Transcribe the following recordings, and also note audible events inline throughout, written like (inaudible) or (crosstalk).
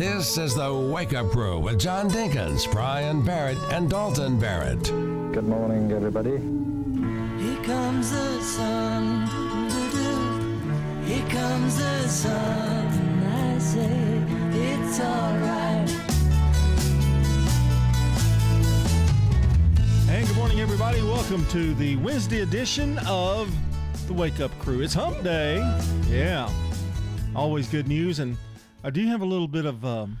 This is the Wake Up Crew with John Dinkins, Brian Barrett, and Dalton Barrett. Good morning, everybody. Here comes the sun. Here comes the sun. I say it's alright. And good morning, everybody. Welcome to the Wednesday edition of the Wake Up Crew. It's Hump Day. Yeah. Always good news. And uh, do you have a little bit of um,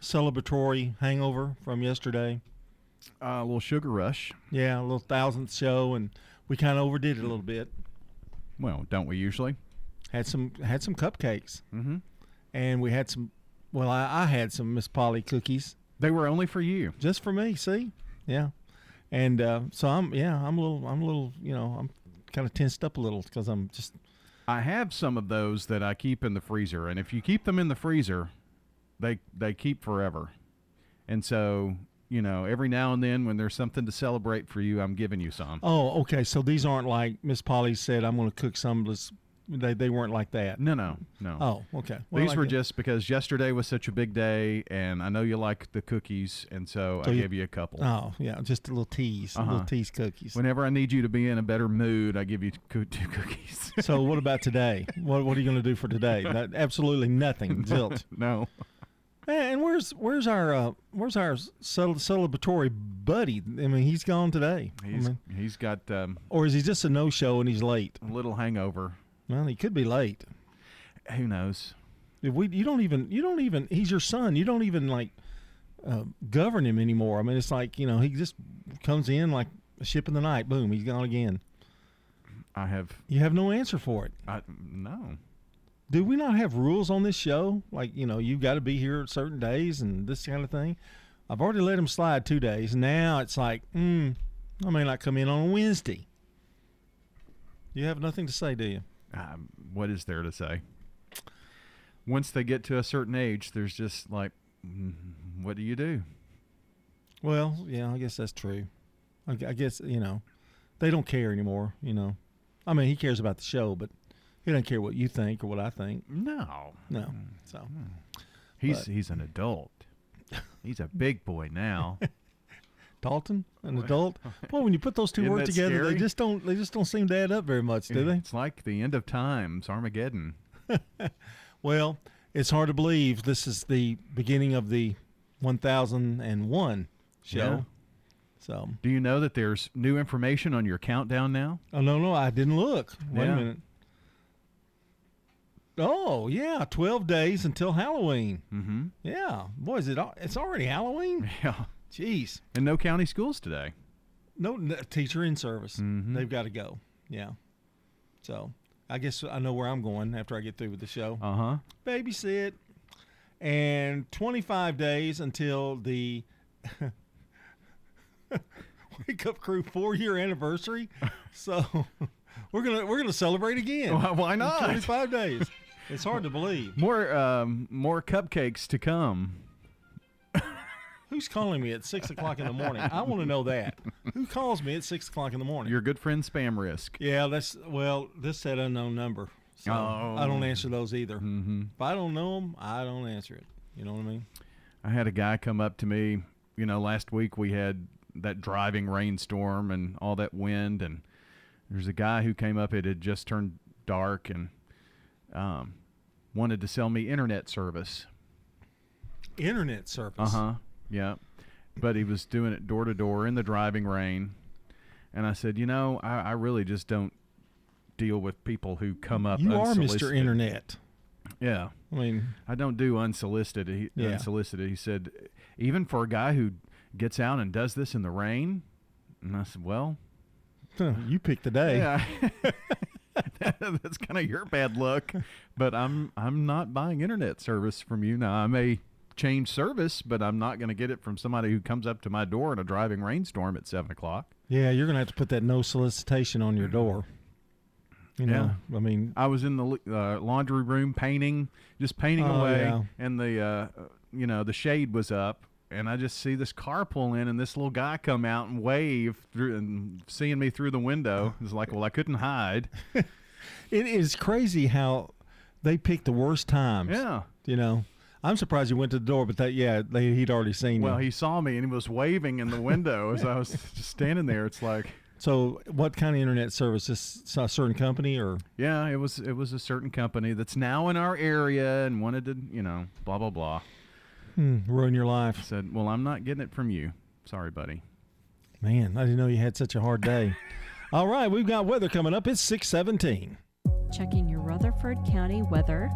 celebratory hangover from yesterday? Uh, a little sugar rush. Yeah, a little thousandth show, and we kind of overdid it a little bit. Well, don't we usually? Had some had some cupcakes, Mm-hmm. and we had some. Well, I, I had some Miss Polly cookies They were only for you. just for me. See, yeah, and uh, so I'm yeah I'm a little I'm a little you know I'm kind of tensed up a little because I'm just I have some of those that I keep in the freezer, and if you keep them in the freezer, they they keep forever. And so, you know, every now and then when there's something to celebrate for you, I'm giving you some. Oh, okay. So these aren't like Miss Polly said. I'm going to cook some. of They they weren't like that. No, no, no. Oh, okay. Well, These I were get- just because yesterday was such a big day, and I know you like the cookies, and so, So I you- gave you a couple. Oh, yeah. Just a little tease, Uh-huh. little tease cookies. Whenever I need you to be in a better mood, I give you two (laughs) cookies. so what about today? What what are you going to do for today? (laughs) That, absolutely nothing. Zilt. no. And where's where's our uh, where's our cel- celebratory buddy? I mean, he's gone today. I He's mean, he's got um, or is he just a no show and he's late? a little hangover. Well, he could be late. Who knows? If we you don't even you don't even he's your son. You don't even like uh, govern him anymore. I mean, it's like you know he just comes in like a ship in the night. Boom, he's gone again. I have You have no answer for it. I, no. Do we not have rules on this show? Like you know you've got to be here at certain days and this kind of thing. I've already let him slide two days. Now it's like, mm, I may not come in on a Wednesday. You have nothing to say, do you? Um, what is there to say? Once they get to a certain age, there's just like, mm, what do you do? Well, yeah, I guess that's true. I, I guess you know they don't care anymore. You know, I mean, he cares about the show, but he doesn't care what you think or what I think. No, No, so he's But- he's an adult. He's a big boy now. (laughs) Dalton, an adult. Boy, when you put those 2 words together, they just don't. They just don't seem to add up very much, do they? It's like the end of times, Armageddon. (laughs) Well, it's hard to believe this is the beginning of the 1001 show. Yeah. So, Do you know that there's new information on your countdown now? oh no, no, I didn't look. Wait Yeah. a minute. Oh yeah, 12 days until Halloween. Mm-hmm. Yeah, boy, is it? It's already Halloween. (laughs) Yeah. Jeez, And no county schools today. no n- teacher in service. Mhm. They've got to go. Yeah. So I guess I know where I'm going after I get through with the show. Uh huh. babysit, and 25 days until the (laughs) Wake Up Crew four year anniversary. (laughs) So we're gonna we're gonna celebrate again. Why, why not? 25 days. It's hard to believe. More um, more cupcakes to come. Who's calling me at six o'clock in the morning? I want to know that. Who calls me at six o'clock in the morning? Your good friend Spam Risk. yeah, that's well. This said unknown number, so I don't Oh. answer those either. Mm-hmm. If I don't know them, I don't answer it. You know what I mean? I had a guy come up to me, you know, last week we had that driving rainstorm and all that wind and there's a guy who came up it had just turned dark and um, wanted to sell me internet service. Internet service. Uh-huh. Yeah. But he was doing it door to door in the driving rain. And I said, "You know, I, I really just don't deal with people who come up You are Mr. Internet. Yeah. I mean, I don't do unsolicited. He, Yeah. Unsolicited. He said, even for a guy who gets out and does this in the rain. And I said, well, you picked the day. yeah, (laughs) that's kind of your bad luck. But I'm I'm not buying internet service from you now. I may change service, but I'm not going to get it from somebody who comes up to my door in a driving rainstorm at seven o'clock. Yeah, you're gonna have to put that no solicitation on your door. You know, I mean, I was in the uh, laundry room painting, just painting Oh, away, yeah. and the uh, you know the shade was up, and I just see this car pull in, and this little guy come out and wave through, and seeing me through the window. It's like, well, I couldn't hide. (laughs) it is crazy how they pick the worst times. Yeah, You know, I'm surprised he went to the door, but that yeah, they, he'd already seen me. Well, you. he saw me and he was waving in the window as I was (laughs) just standing there. It's like, So, what kind of internet service? This a certain company or? yeah, it was it was a certain company that's now in our area and wanted to, you know, blah blah blah. Hmm, ruin your life. Said, well, I'm not getting it from you. Sorry, buddy. Man, I didn't know you had such a hard day. (laughs) All right, we've got weather coming up. It's 617. Checking your Rutherford County weather.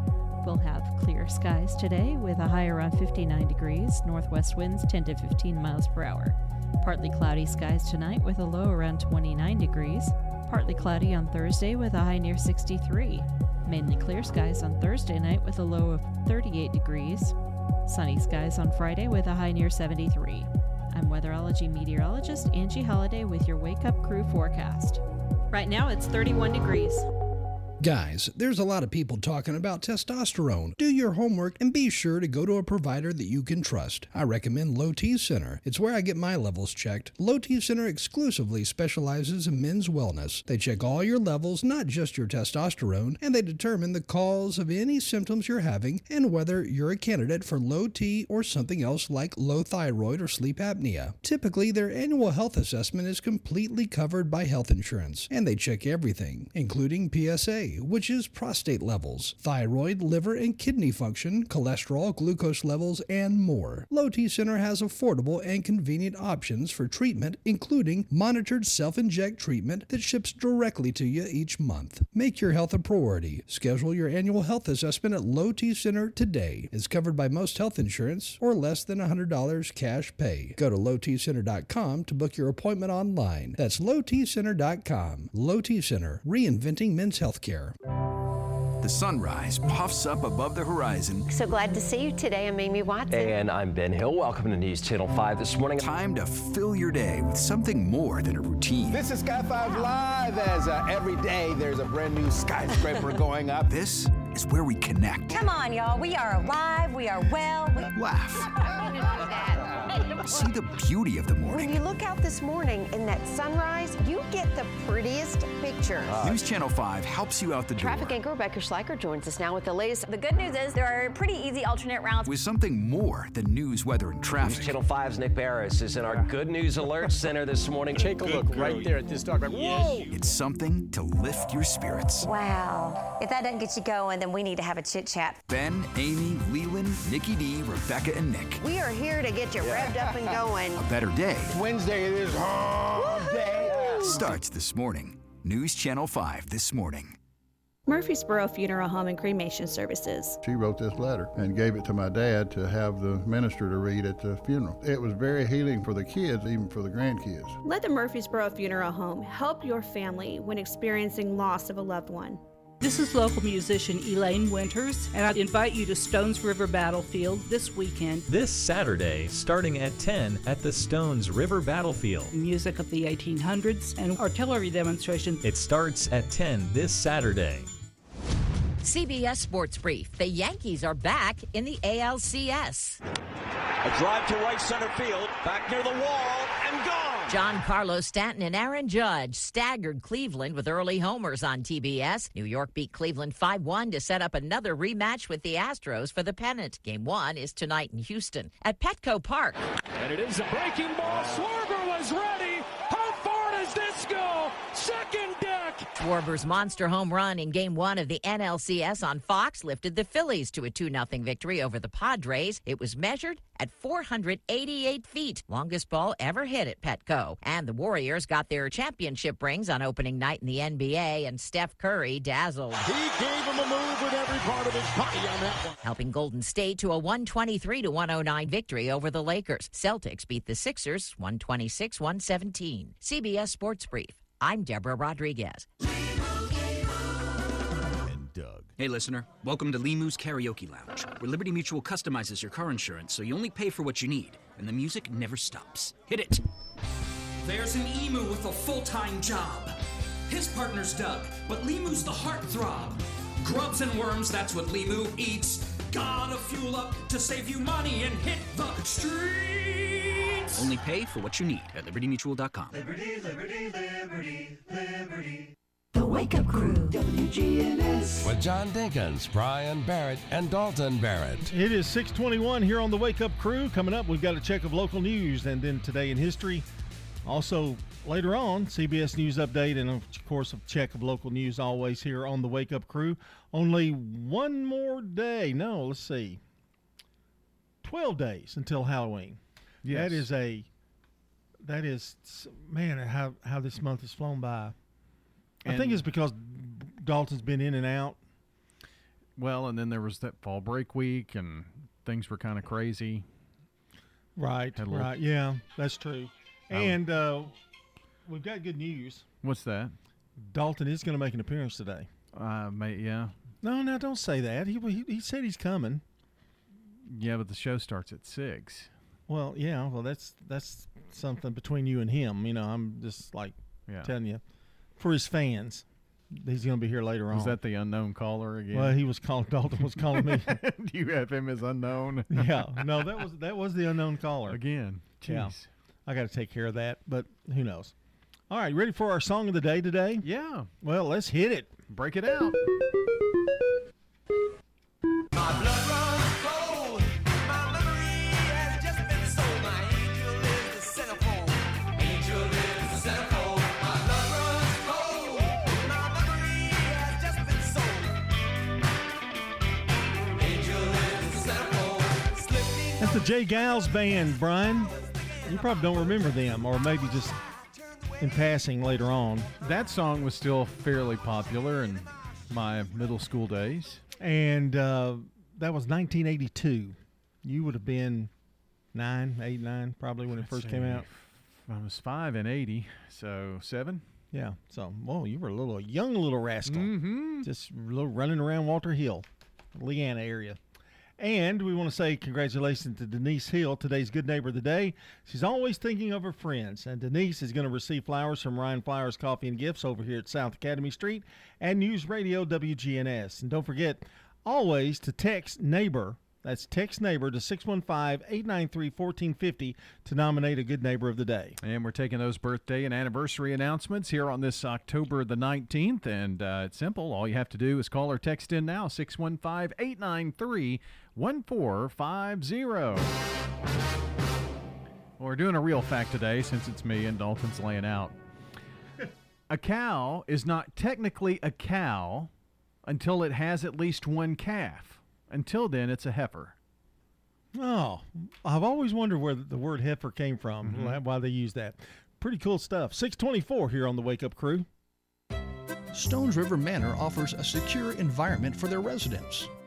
We'll have clear skies today with a high around 59 degrees, northwest winds 10 to 15 miles per hour. Partly cloudy skies tonight with a low around 29 degrees. Partly cloudy on Thursday with a high near 63. Mainly clear skies on Thursday night with a low of 38 degrees. Sunny skies on Friday with a high near 73. I'm weatherology meteorologist Angie Holliday with your Wake Up Crew forecast. Right now it's 31 degrees. Guys, there's a lot of people talking about testosterone. Do your homework and be sure to go to a provider that you can trust. I recommend Low T Center. It's where I get my levels checked. Low T Center exclusively specializes in men's wellness. They check all your levels, not just your testosterone, and they determine the cause of any symptoms you're having and whether you're a candidate for low T or something else like low thyroid or sleep apnea. Typically, their annual health assessment is completely covered by health insurance, and they check everything, including PSA which is prostate levels, thyroid, liver, and kidney function, cholesterol, glucose levels, and more. Low T Center has affordable and convenient options for treatment, including monitored self inject treatment that ships directly to you each month. Make your health a priority. Schedule your annual health assessment at Low T Center today. It's covered by most health insurance or less than $100 cash pay. Go to lowtcenter.com to book your appointment online. That's lowtcenter.com. Low T Center, reinventing men's healthcare. The sunrise puffs up above the horizon. So glad to see you today. I'm Amy Watson. And I'm Ben Hill. Welcome to News Channel 5 this morning. Time to fill your day with something more than a routine. This is Sky 5 Live as uh, every day there's a brand new skyscraper (laughs) going up. This is where we connect. Come on, y'all. We are alive. We are well. We... Laugh. (laughs) See the beauty of the morning. When you look out this morning in that sunrise, you get the prettiest pictures. Ah. News Channel 5 helps you out the door. Traffic anchor Rebecca Schleicher joins us now with the latest. The good news is there are pretty easy alternate routes. With something more than news, weather, and News traffic. Channel 5's Nick Beres is in our Good News Alert Center this morning. Take a look right there at this dog. Whoa! It's something to lift your spirits. Wow. If that doesn't get you going, then we need to have a chit chat. Ben, Amy, Leland, Nikki D, Rebecca, and Nick. We are here to get you revved up and going. A better day Wednesday it is hump day. starts this morning. News Channel 5 this morning. Murfreesboro Funeral Home and Cremation Services. She wrote this letter and gave it to my dad to have the minister to read at the funeral. It was very healing for the kids, even for the grandkids. Let the Murfreesboro Funeral Home help your family when experiencing loss of a loved one. This is local musician Elaine Winters, and I invite you to Stones River Battlefield this weekend. This Saturday, starting at 10 at the Stones River Battlefield. Music of the 1800s and artillery demonstration. It starts at 10 this Saturday. CBS Sports Brief. The Yankees are back in the ALCS. A drive to right center field, back near the wall, and gone. Giancarlo Stanton and Aaron Judge staggered Cleveland with early homers on TBS. New York beat Cleveland 5 1 to set up another rematch with the Astros for the pennant. Game one is tonight in Houston at Petco Park. And it is a breaking ball. Schwarber was ready. How far does this go? Second deck. Schwarber's monster home run in game one of the NLCS on Fox lifted the Phillies to a 2 0 victory over the Padres. It was measured at 488 feet, longest ball ever hit at Petco. And the Warriors got their championship rings on opening night in the NBA, and Steph Curry dazzled. He gave him a move with every part of his body on that one. Helping Golden State to a 123 to 109 victory over the Lakers. Celtics beat the Sixers 126 117. CBS Sports Brief. I'm Deborah Rodriguez. And Doug. Hey, listener. Welcome to Limu's Karaoke Lounge, where Liberty Mutual customizes your car insurance so you only pay for what you need, and the music never stops. Hit it! There's an emu with a full time job. His partner's Doug, but Limu's the heartthrob. Grubs and worms, that's what Limu eats. Gotta fuel up to save you money and hit the streets. Only pay for what you need at libertymutual.com. Liberty, liberty, liberty, liberty. The Wake Up Crew, WGNS. with John Dinkins, Brian Barrett, and Dalton Barrett. It is 621 here on the Wake Up Crew. Coming up, we've got a check of local news and then today in history. Also, later on, CBS News Update and, of course, a check of local news always here on the Wake Up Crew. Only one more day. No, let's see. 12 days until Halloween. Yes. That is a, that is, man, how, how this month has flown by. I think it's because Dalton's been in and out. Well, and then there was that fall break week, and things were kind of crazy. Right, little- right. Yeah, that's true. Oh. And uh, we've got good news. What's that? Dalton is going to make an appearance today. Uh, mate, yeah, No, no, don't say that. He, he, he said he's coming. yeah, but the show starts at six. Well, yeah, well, that's that's something between you and him. You know, I'm just like Yeah. telling you. For his fans, he's going to be here later Was on. that the unknown caller again? Well, he was calling. Dalton was calling me. (laughs) Do you have him as unknown? (laughs) yeah, no, that was that was the unknown caller Again, Yeah. I got to take care of that, but who knows? All right, ready for our song of the day today? Yeah. Well, let's hit it. Break it out. J. Geils band, Brian. You probably don't remember them, or maybe just in passing later on. That song was still fairly popular in my middle school days. And uh, that was 1982. You would have been nine, eight, nine, probably when it first came out. I was five and '80, so seven. Yeah. So, whoa, you were a little young, little rascal. Mm-hmm. Just a little running around Walter Hill, Leanna area. And we want to say congratulations to Denise Hill, today's good neighbor of the day. She's always thinking of her friends, and Denise is going to receive flowers from Ryan Flowers Coffee and Gifts over here at South Academy Street and News Radio WGNS. And don't forget always to text neighbor. That's text neighbor to 615-893-1450 to nominate a good neighbor of the day. And we're taking those birthday and anniversary announcements here on this October the 19th. And uh, it's simple. All you have to do is call or text in now 615 893 1450. Well, we're doing a real fact today since it's me and Dalton's laying out. (laughs) a cow is not technically a cow until it has at least one calf. Until then, it's a heifer. Oh, I've always wondered where the word heifer came from, Mhm. why- why they use that. Pretty cool stuff. 624 here on the Wake Up Crew. Stones River Manor offers a secure environment for their residents.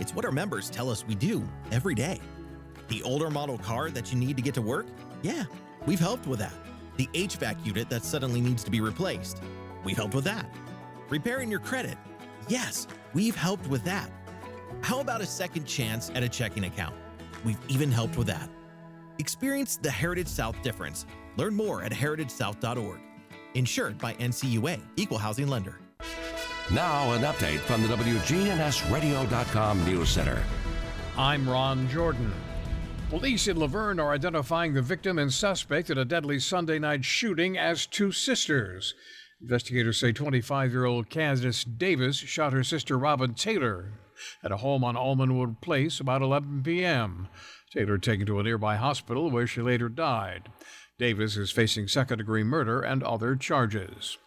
It's what our members tell us we do every day. The older model car that you need to get to work? Yeah, we've helped with that. The HVAC unit that suddenly needs to be replaced? We've helped with that. Repairing your credit? Yes, we've helped with that. How about a second chance at a checking account? We've even helped with that. Experience the Heritage South difference. Learn more at heritagesouth.org. Insured by NCUA, Equal Housing Lender. Now, an update from the WGNSradio.com News Center. I'm Ron Jordan. Police in La Vergne are identifying the victim and suspect in a deadly Sunday night shooting as two sisters. Investigators say 25 year old Candace Davis shot her sister Robin Taylor at a home on Almonwood Place about 11 p.m. Taylor taken to a nearby hospital where she later died. Davis is facing second degree murder and other charges.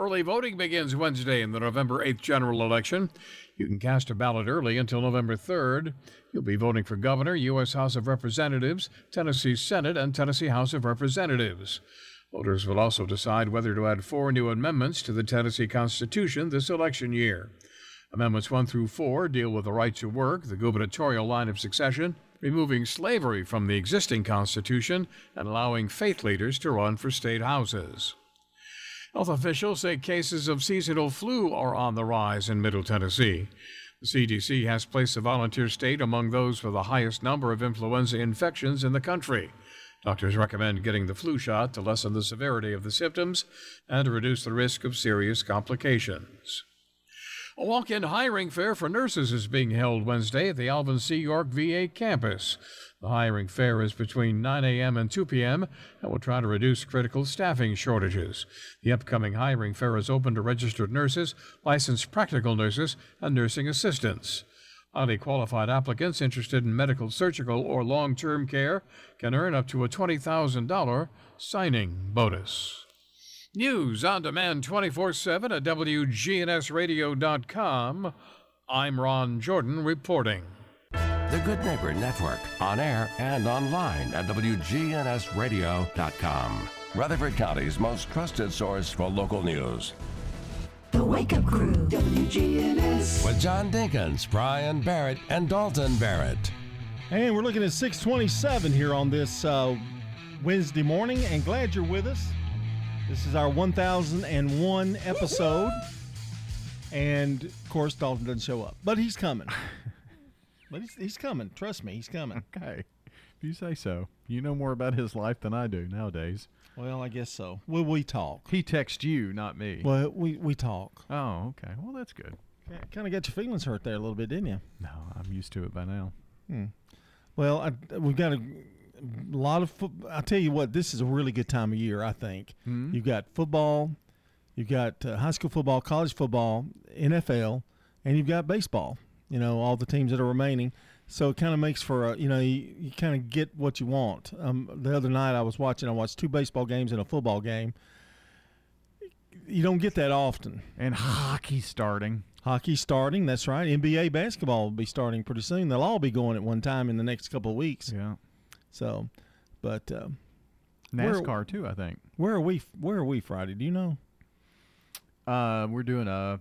Early voting begins Wednesday in the November 8th general election. You can cast a ballot early until November 3rd. You'll be voting for governor, U.S. House of Representatives, Tennessee Senate, and Tennessee House of Representatives. Voters will also decide whether to add four new amendments to the Tennessee Constitution this election year. Amendments 1 through 4 deal with the right to work, the gubernatorial line of succession, removing slavery from the existing Constitution, and allowing faith leaders to run for state houses. Health officials say cases of seasonal flu are on the rise in Middle Tennessee. The CDC has placed the volunteer state among those with the highest number of influenza infections in the country. Doctors recommend getting the flu shot to lessen the severity of the symptoms and to reduce the risk of serious complications. A walk in hiring fair for nurses is being held Wednesday at the Alvin C. York VA campus. The hiring fair is between 9 a.m. and 2 p.m. and will try to reduce critical staffing shortages. The upcoming hiring fair is open to registered nurses, licensed practical nurses, and nursing assistants. Highly qualified applicants interested in medical, surgical, or long term care can earn up to a $20,000 signing bonus. News on demand 24 7 at WGNSradio.com. I'm Ron Jordan reporting. The Good Neighbor Network, on air and online at WGNSradio.com. Rutherford County's most trusted source for local news. The Wake Up Crew, WGNS. With John Dinkins, Brian Barrett, and Dalton Barrett. And we're looking at 627 here on this uh, Wednesday morning, and glad you're with us. This is our 1001 episode. And of course, Dalton doesn't show up, but he's coming. But he's, he's coming. Trust me, he's coming. (laughs) Okay. If you say so. You know more about his life than I do nowadays. Well, I guess so. Well, we talk. He texts you, not me. Well, we, we talk. Oh, okay. Well, that's good. Kind of got your feelings hurt there a little bit, didn't you? No, I'm used to it by now. Hmm. Well, I, we've got a lot of. Fo- I tell you what, this is a really good time of year. I think Mhm. you've got football, you've got uh, high school football, college football, NFL, and you've got baseball. You know, all the teams that are remaining. So it kind of makes for a, you know, you, you kind of get what you want. Um, the other night I was watching, I watched two baseball games and a football game. You don't get that often. And hockey starting. Hockey starting, that's right. NBA basketball will be starting pretty soon. They'll all be going at one time in the next couple of weeks. Yeah. So, but uh, where- NASCAR too, I think. Where are we? Where are we Friday? Do you know? Uh, we're doing a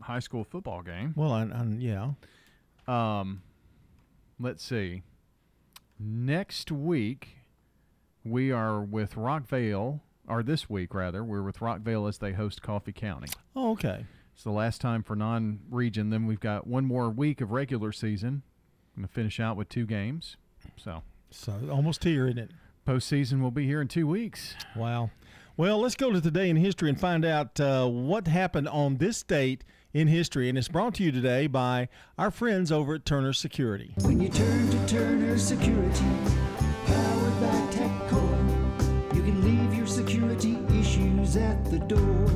high school football game. Well, I, I yeah. Um, let's see. Next week, we are with Rockvale, or this week rather, we're with Rockvale as they host Coffee County. Oh, okay. It's the last time for non-region. Then we've got one more week of regular season. Going to finish out with two games. So, so almost here, isn't it? Postseason will be here in two weeks. Wow. Well, let's go to today in history and find out uh, what happened on this date in history. And it's brought to you today by our friends over at Turner Security. When you turn to Turner Security, powered by TechCore, you can leave your security issues at the door.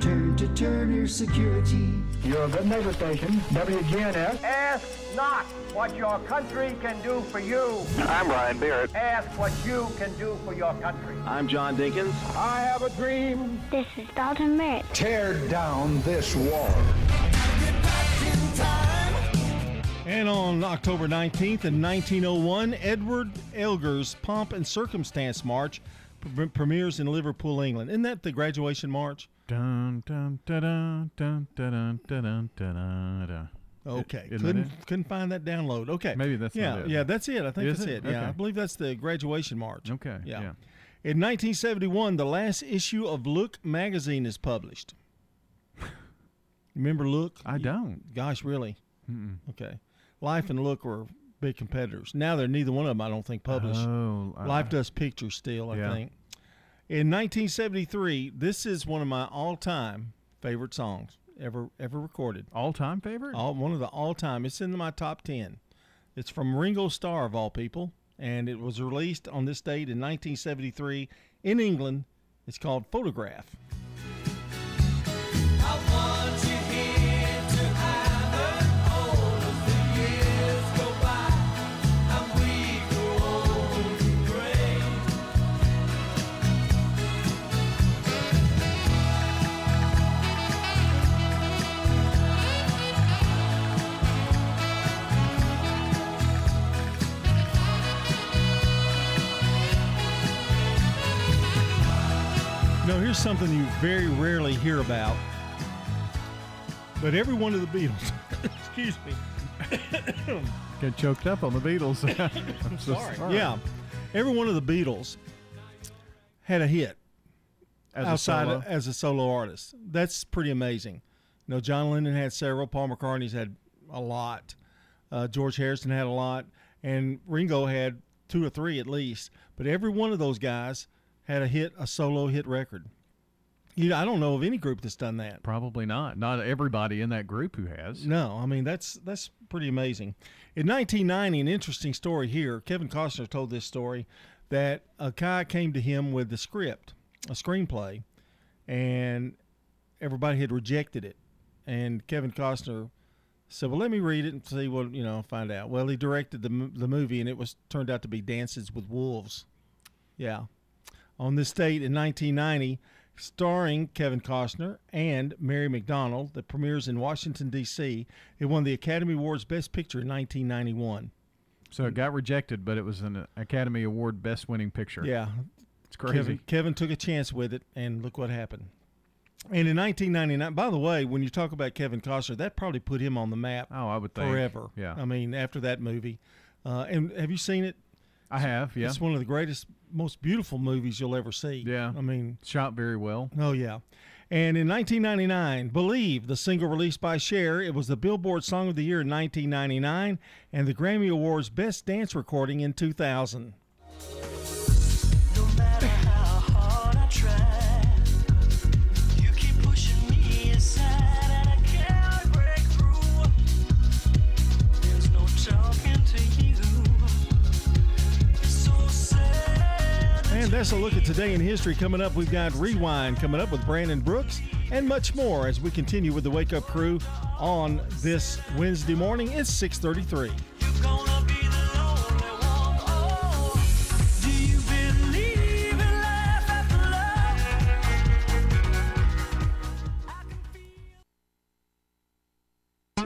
Turn to Turner Security. You're Your good neighbor station, WGNS. Ask not what your country can do for you. I'm Ryan Barrett. Ask what you can do for your country. I'm John Dinkins. I have a dream. This is Dalton Merritt. Tear down this wall. And on October 19th in 1901, Edward Elgar's Pomp and Circumstance March premieres in Liverpool, England. Isn't that the graduation march? Dun dun dun dun dun dun dun dun dun dun. Okay, Isn't couldn't couldn't find that download. Okay, Maybe that's yeah, it. yeah, that's it. I think Is that's it? it. Yeah, I believe that's the graduation march. Okay, yeah. yeah. In 1971, the last issue of Look magazine is published. Remember Look? I don't. Gosh, really? Mm-mm. Okay. Life and Look were big competitors. Now they're neither one of them. I don't think published. Oh, uh, Life does pictures still. I yeah. think. In 1973, this is one of my all-time favorite songs ever ever recorded. All-time favorite? All one of the all-time. It's in my top ten. It's from Ringo Starr of all people, and it was released on this date in 1973 in England. It's called Photograph. Now, here's something you very rarely hear about, but every one of the Beatles, (laughs) excuse me, (coughs) Get choked up on the Beatles. (laughs) I'm so sorry. Yeah, every one of the Beatles had a hit. As a outside solo? as a solo artist. That's pretty amazing. You know, John Lennon had several. Paul McCartney's had a lot. Uh, George Harrison had a lot, and Ringo had two or three at least. But every one of those guys had a hit, a solo hit record. You know, I don't know of any group that's done that. Probably not. Not everybody in that group who has. No, I mean that's that's pretty amazing. In 1990, an interesting story here. Kevin Costner told this story that a guy came to him with the script, a screenplay, and everybody had rejected it. And Kevin Costner said, "Well, let me read it and see what you know, find out." Well, he directed the the movie, and it was turned out to be Dances with Wolves. Yeah, on this date in 1990, starring Kevin Costner and Mary McDonnell, that premieres in Washington D.C. It won the Academy Awards Best Picture in 1991. So it got rejected, but it was an Academy Award Best Winning Picture. Yeah, It's crazy. Kevin, Kevin took a chance with it, and look what happened. And in 1999, by the way, when you talk about Kevin Costner, that probably put him on the map. Oh, I would think. forever. Yeah. I mean, after that movie, uh, and have you seen it? I have, yeah. It's one of the greatest, most beautiful movies you'll ever see. Yeah. I mean, shot very well. Oh yeah. And in 1999, "Believe," the single released by Cher, it was the Billboard Song of the Year in 1999 and the Grammy Awards Best Dance Recording in 2000. That's a look at today in history. Coming up, we've got Rewind coming up with Brandon Brooks and much more as we continue with the Wake Up Crew on this Wednesday morning. It's 633.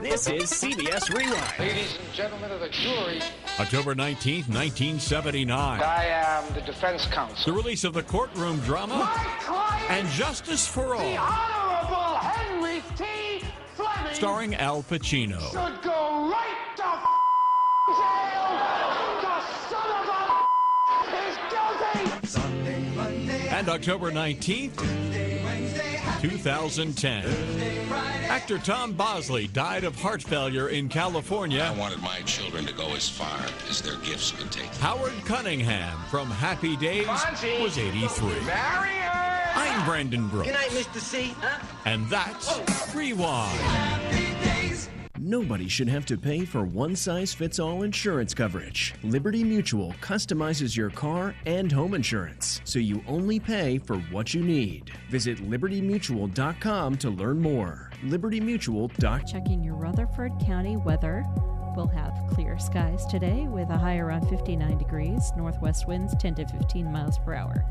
This is CBS Rewind. Ladies and gentlemen of the jury, October 19th, 1979. I am the defense counsel. The release of the courtroom drama and Justice for All. The Honorable Henry T. Fleming starring Al Pacino. should go right to f- jail. The son of a is guilty. Sunday, Monday, And October 19th, 2010. Actor Tom Bosley died of heart failure in California. I wanted my children to go as far as their gifts could take. them. Howard Cunningham from Happy Days Fonzie. was 83. Marry her. I'm Brandon Brooks. Good night, Mr. C. Huh? And that's oh. Rewind. Nobody should have to pay for one size fits all insurance coverage. Liberty Mutual customizes your car and home insurance, so you only pay for what you need. Visit libertymutual.com to learn more. libertymutual.com. Checking your Rutherford County weather. We'll have clear skies today with a high around 59 degrees, northwest winds 10 to 15 miles per hour.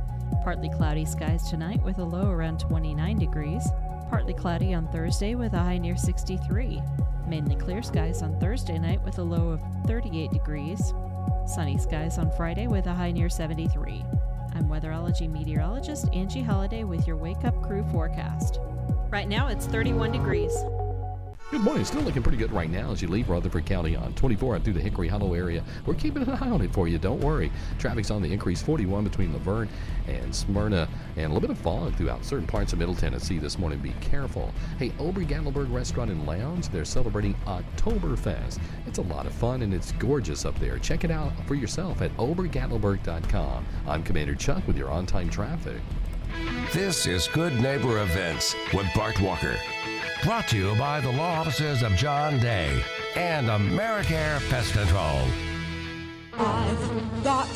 Partly cloudy skies tonight with a low around 29 degrees. Partly cloudy on Thursday with a high near 63. Mainly clear skies on Thursday night with a low of 38 degrees. Sunny skies on Friday with a high near 73. I'm weatherology meteorologist Angie Holliday with your Wake Up Crew forecast. Right now it's 31 degrees. Good morning. Still looking pretty good right now as you leave Rutherford County on 24 and through the Hickory Hollow area. We're keeping an eye on it for you. Don't worry. Traffic's on the increase 41 between La Vergne and Smyrna, and a little bit of fog throughout certain parts of Middle Tennessee this morning. Be careful. Hey, Ober Gatlinburg Restaurant and Lounge, they're celebrating Oktoberfest. It's a lot of fun and it's gorgeous up there. Check it out for yourself at obergatlinburg.com. I'm Commander Chuck with your on time traffic. This is Good Neighbor Events with Bart Walker. Brought to you by the law offices of John Day and Americare Pest Control. I've got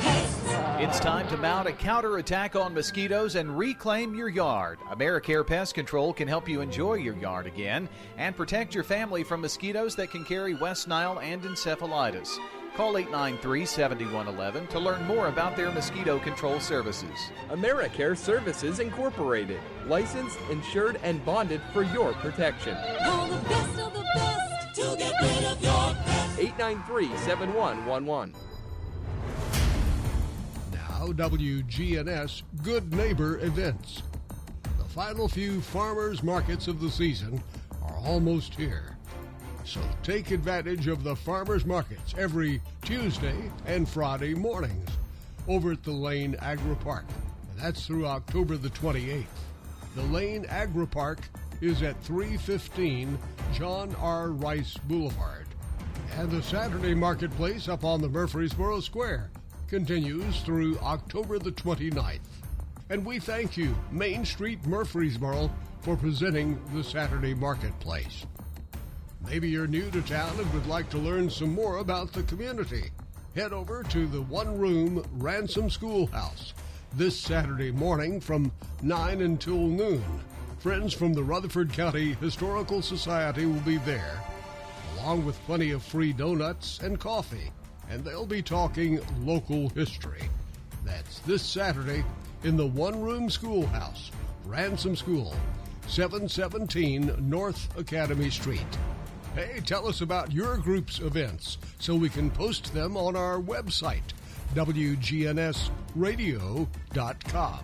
pests. It's time to mount a counterattack on mosquitoes and reclaim your yard. AmeriCare Pest Control can help you enjoy your yard again and protect your family from mosquitoes that can carry West Nile and encephalitis. Call 893 7111 to learn more about their mosquito control services. AmeriCare Services Incorporated, licensed, insured, and bonded for your protection. Call the best of the best to get rid of your pests. 893 7111. Now, WGNS Good Neighbor Events. The final few farmers markets of the season are almost here. So take advantage of the farmers markets every Tuesday and Friday mornings over at the Lane Agri Park That's through October the 28th. The Lane Agri Park is at 315 John R. Rice Boulevard. And the Saturday Marketplace up on the Murfreesboro Square continues through October the 29th. And we thank you, Main Street Murfreesboro, for presenting the Saturday Marketplace. Maybe you're new to town and would like to learn some more about the community. Head over to the one room Ransom Schoolhouse this Saturday morning from 9 until noon. Friends from the Rutherford County Historical Society will be there, along with plenty of free donuts and coffee, and they'll be talking local history. That's this Saturday in the one room schoolhouse, Ransom School, 717 North Academy Street. Hey, tell us about your group's events so we can post them on our website, WGNSradio.com.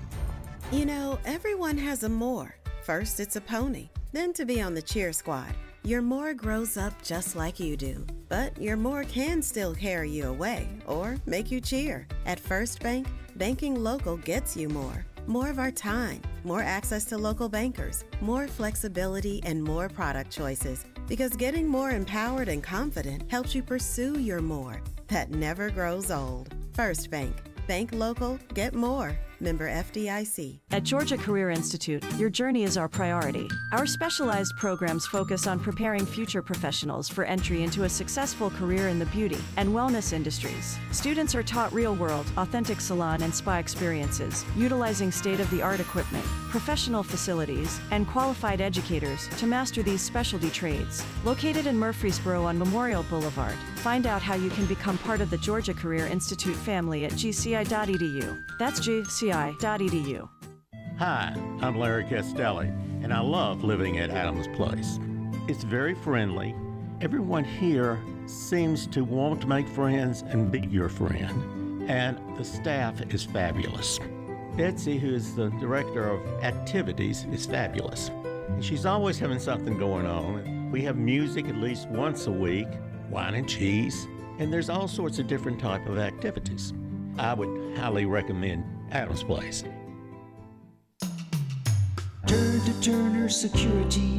You know, everyone has a more. First, it's a pony, then to be on the cheer squad. Your more grows up just like you do, but your more can still carry you away or make you cheer. At First Bank, banking local gets you more. More of our time, more access to local bankers, more flexibility, and more product choices. Because getting more empowered and confident helps you pursue your more that never grows old. First Bank. Bank local, get more. Member FDIC. At Georgia Career Institute, your journey is our priority. Our specialized programs focus on preparing future professionals for entry into a successful career in the beauty and wellness industries. Students are taught real world, authentic salon and spa experiences, utilizing state of the art equipment, professional facilities, and qualified educators to master these specialty trades. Located in Murfreesboro on Memorial Boulevard, find out how you can become part of the Georgia Career Institute family at gci.edu. That's Hi, I'm Larry Castelli, and I love living at Adams Place. It's very friendly. Everyone here seems to want to make friends and be your friend, and the staff is fabulous. Betsy, who is the director of activities, is fabulous. She's always having something going on. We have music at least once a week, wine and cheese, and there's all sorts of different type of activities. I would highly recommend Adams Place. Turn to Turner Security.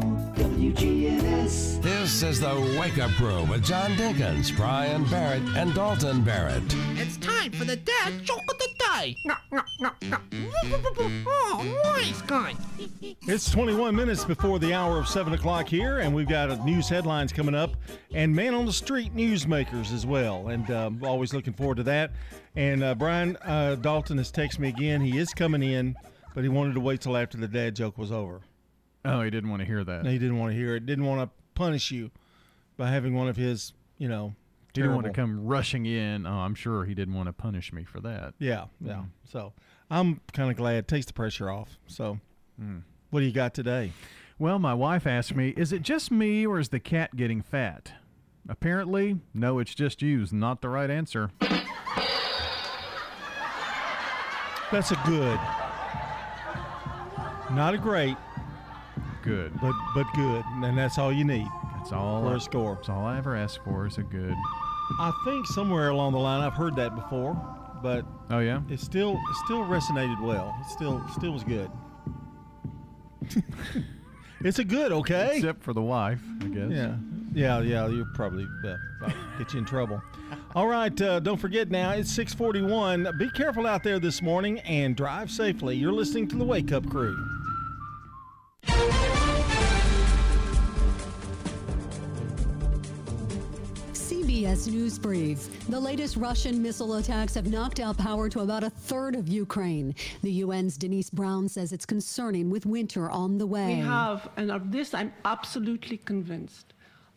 WGNS. This is the Wake Up Crew with John Dinkins, Brian Barrett, and Dalton Barrett. It's time for the dad joke of the day. No, no, no, no. Oh, nice guy. It's 21 minutes before the hour of 7 o'clock here, and we've got uh, news headlines coming up and man on the street newsmakers as well. And uh, always looking forward to that. And uh, Brian uh, Dalton has texted me again. He is coming in, but he wanted to wait till after the dad joke was over. Oh, he didn't want to hear that. No, he didn't want to hear it. Didn't want to punish you by having one of his, you know, He didn't want to terrible- come rushing in. Oh, I'm sure he didn't want to punish me for that. Yeah, yeah. So I'm kind of glad. Takes the pressure off. So, Mm. what do you got today? Well, my wife asked me, is it just me or is the cat getting fat? Apparently, no, it's just you's not the right answer. That's a good. Not a great, Good. but but good, and that's all you need. That's all. for I- a score. That's all I ever ask for is a good. I think somewhere along the line I've heard that before, but Oh yeah. it still it still resonated well. It still still was good. (laughs) it's a good, okay. Except for the wife, I guess. Yeah, yeah, yeah. You probably uh, get you in trouble. (laughs) All right, uh, don't forget now. It's six forty-one. Be careful out there this morning and drive safely. You're listening to the Wake Up Crew. CBS News Brief. The latest Russian missile attacks have knocked out power to about a third of Ukraine. The UN's Denise Brown says it's concerning with winter on the way. We have, and of this I'm absolutely convinced,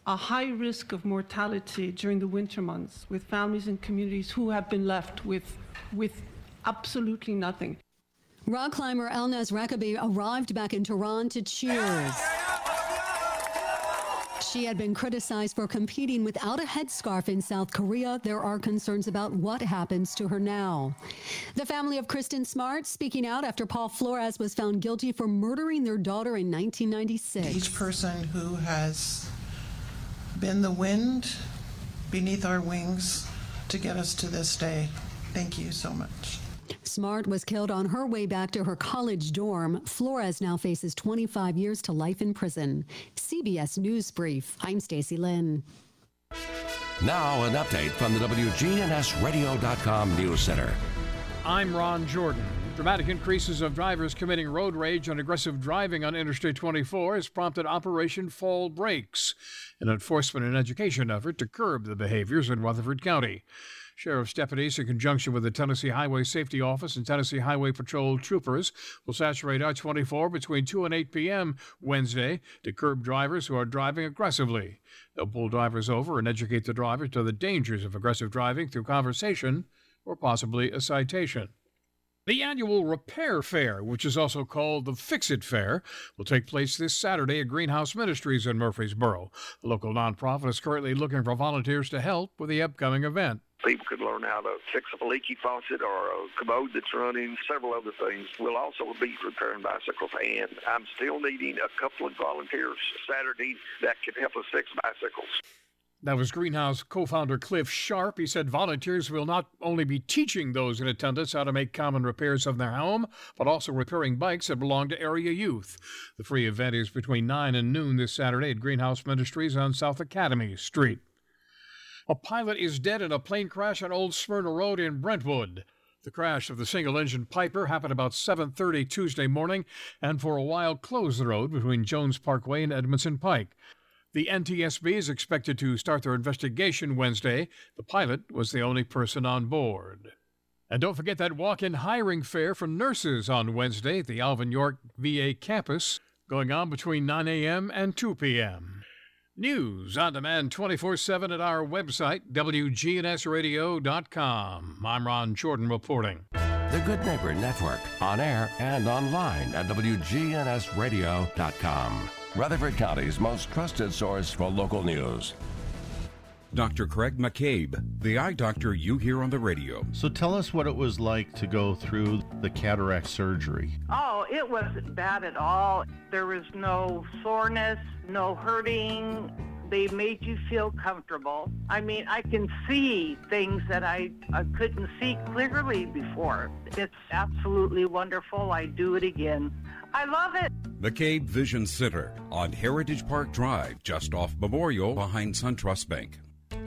a high risk of mortality during the winter months with families and communities who have been left with, with absolutely nothing. Rock climber Elnaz Rekabi arrived back in Tehran to cheers. She had been criticized for competing without a headscarf in South Korea. There are concerns about what happens to her now. The family of Kristen Smart speaking out after Paul Flores was found guilty for murdering their daughter in 1996. Each person who has been the wind beneath our wings to get us to this day, thank you so much. Smart was killed on her way back to her college dorm. Flores now faces 25 years to life in prison. CBS News Brief. I'm Stacy Lynn. Now, an update from the WGNSradio.com News Center. I'm Ron Jordan. Dramatic increases of drivers committing road rage and aggressive driving on Interstate 24 has prompted Operation Fall Breaks, an enforcement and education effort to curb the behaviors in Rutherford County. Sheriff's deputies, in conjunction with the Tennessee Highway Safety Office and Tennessee Highway Patrol troopers, will saturate I 24 between 2 and 8 p.m. Wednesday to curb drivers who are driving aggressively. They'll pull drivers over and educate the driver to the dangers of aggressive driving through conversation or possibly a citation. The annual Repair Fair, which is also called the Fix It Fair, will take place this Saturday at Greenhouse Ministries in Murfreesboro. The local nonprofit is currently looking for volunteers to help with the upcoming event. People could learn how to fix a leaky faucet or a commode that's running, several other things. We'll also be repairing bicycles, and I'm still needing a couple of volunteers Saturday that can help us fix bicycles. That was Greenhouse co founder Cliff Sharp. He said volunteers will not only be teaching those in attendance how to make common repairs of their home, but also repairing bikes that belong to area youth. The free event is between 9 and noon this Saturday at Greenhouse Ministries on South Academy Street. A pilot is dead in a plane crash on Old Smyrna Road in Brentwood. The crash of the single-engine Piper happened about 7:30 Tuesday morning and for a while closed the road between Jones Parkway and Edmondson Pike. The NTSB is expected to start their investigation Wednesday. The pilot was the only person on board. And don't forget that walk in hiring fair for nurses on Wednesday at the Alvin York VA campus, going on between 9 a.m. and 2 p.m. News on demand 24 7 at our website, WGNSradio.com. I'm Ron Jordan reporting. The Good Neighbor Network, on air and online at WGNSradio.com. Rutherford County's most trusted source for local news. Dr. Craig McCabe, the eye doctor you hear on the radio. So tell us what it was like to go through the cataract surgery. Oh, it wasn't bad at all. There was no soreness, no hurting. They made you feel comfortable. I mean, I can see things that I, I couldn't see clearly before. It's absolutely wonderful. I do it again. I love it. McCabe Vision Center on Heritage Park Drive, just off Memorial behind SunTrust Bank.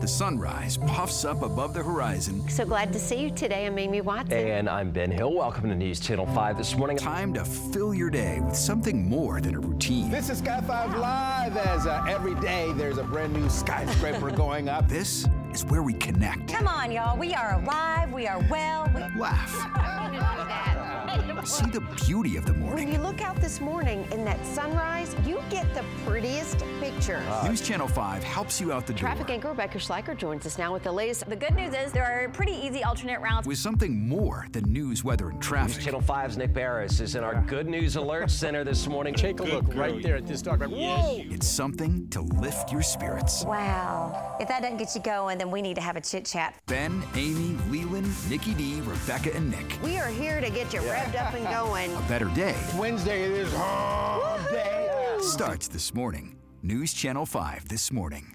The sunrise puffs up above the horizon. So glad to see you today. I'm Amy Watson. And I'm Ben Hill. Welcome to News Channel 5 this morning. Time to fill your day with something more than a routine. This is Sky 5 Live as uh, every day there's a brand new skyscraper (laughs) going up. This is where we connect. Come on, y'all. We are alive. We are well. We... Laugh. (laughs) See the beauty of the morning. When you look out this morning in that sunrise, you get the prettiest pictures. Uh, News Channel 5 helps you out the Traffic door. anchor Rebecca Schleicher joins us now with the latest. The good news is there are pretty easy alternate routes. With something more than news, weather, and traffic. News Channel 5's Nick Beres is in our Good News Alert Center this morning. (laughs) Take a look right there at this dog. Whoa! It's something to lift your spirits. Wow. If that doesn't get you going, then we need to have a chit chat. Ben, Amy, Leland, Nikki D, Rebecca, and Nick. We are here to get you revved up and going. A better day Wednesday it is hump day. starts this morning. News Channel 5 this morning.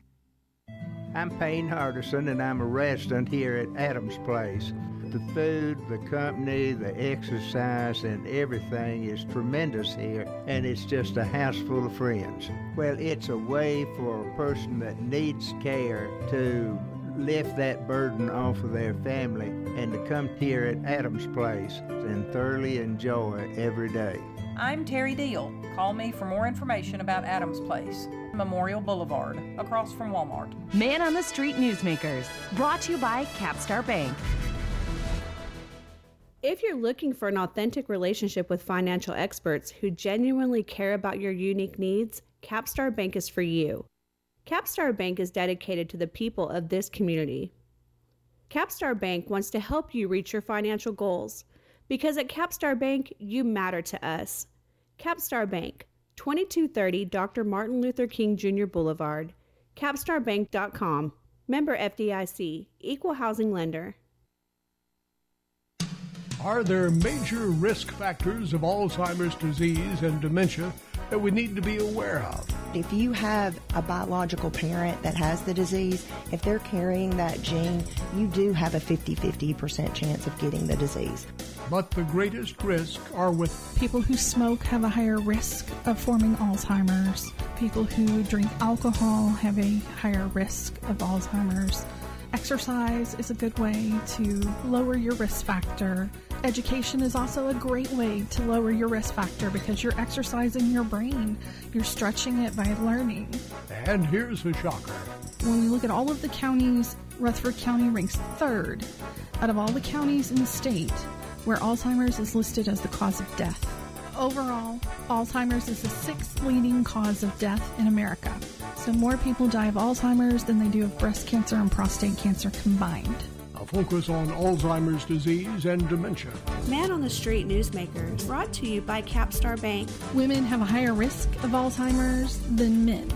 I'm Payne Hardison, and I'm a resident here at Adams Place. The food, the company, the exercise, and everything is tremendous here, and it's just a house full of friends. Well, it's a way for a person that needs care to lift that burden off of their family and to come here at Adams Place and thoroughly enjoy every day. I'm Terry Deal. Call me for more information about Adams Place, Memorial Boulevard, across from Walmart. Man on the Street Newsmakers, brought to you by Capstar Bank. If you're looking for an authentic relationship with financial experts who genuinely care about your unique needs, Capstar Bank is for you. Capstar Bank is dedicated to the people of this community. Capstar Bank wants to help you reach your financial goals because at Capstar Bank, you matter to us. Capstar Bank, 2230 Dr. Martin Luther King Jr. Boulevard, capstarbank.com. Member FDIC, Equal Housing Lender. Are there major risk factors of Alzheimer's disease and dementia that we need to be aware of? If you have a biological parent that has the disease, if they're carrying that gene, you do have a 50 50% chance of getting the disease. But the greatest risk are with people who smoke have a higher risk of forming Alzheimer's. People who drink alcohol have a higher risk of Alzheimer's. Exercise is a good way to lower your risk factor. Education is also a great way to lower your risk factor because you're exercising your brain. You're stretching it by learning. And here's the shocker. When we look at all of the counties, Rutherford County ranks third out of all the counties in the state where Alzheimer's is listed as the cause of death. Overall, Alzheimer's is the sixth leading cause of death in America. So more people die of Alzheimer's than they do of breast cancer and prostate cancer combined. A focus on Alzheimer's disease and dementia. Man on the Street Newsmakers, brought to you by Capstar Bank. Women have a higher risk of Alzheimer's than men.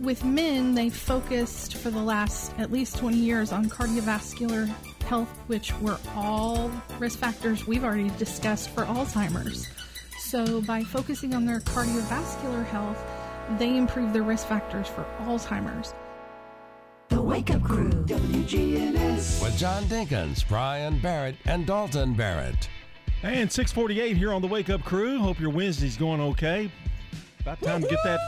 With men, they focused for the last at least 20 years on cardiovascular health, which were all risk factors we've already discussed for Alzheimer's. So, by focusing on their cardiovascular health, they improve their risk factors for Alzheimer's. The Wake Up Crew, WGNS. With John Dinkins, Brian Barrett, and Dalton Barrett. And 648 here on the Wake Up Crew. Hope your Wednesday's going okay. About time to get that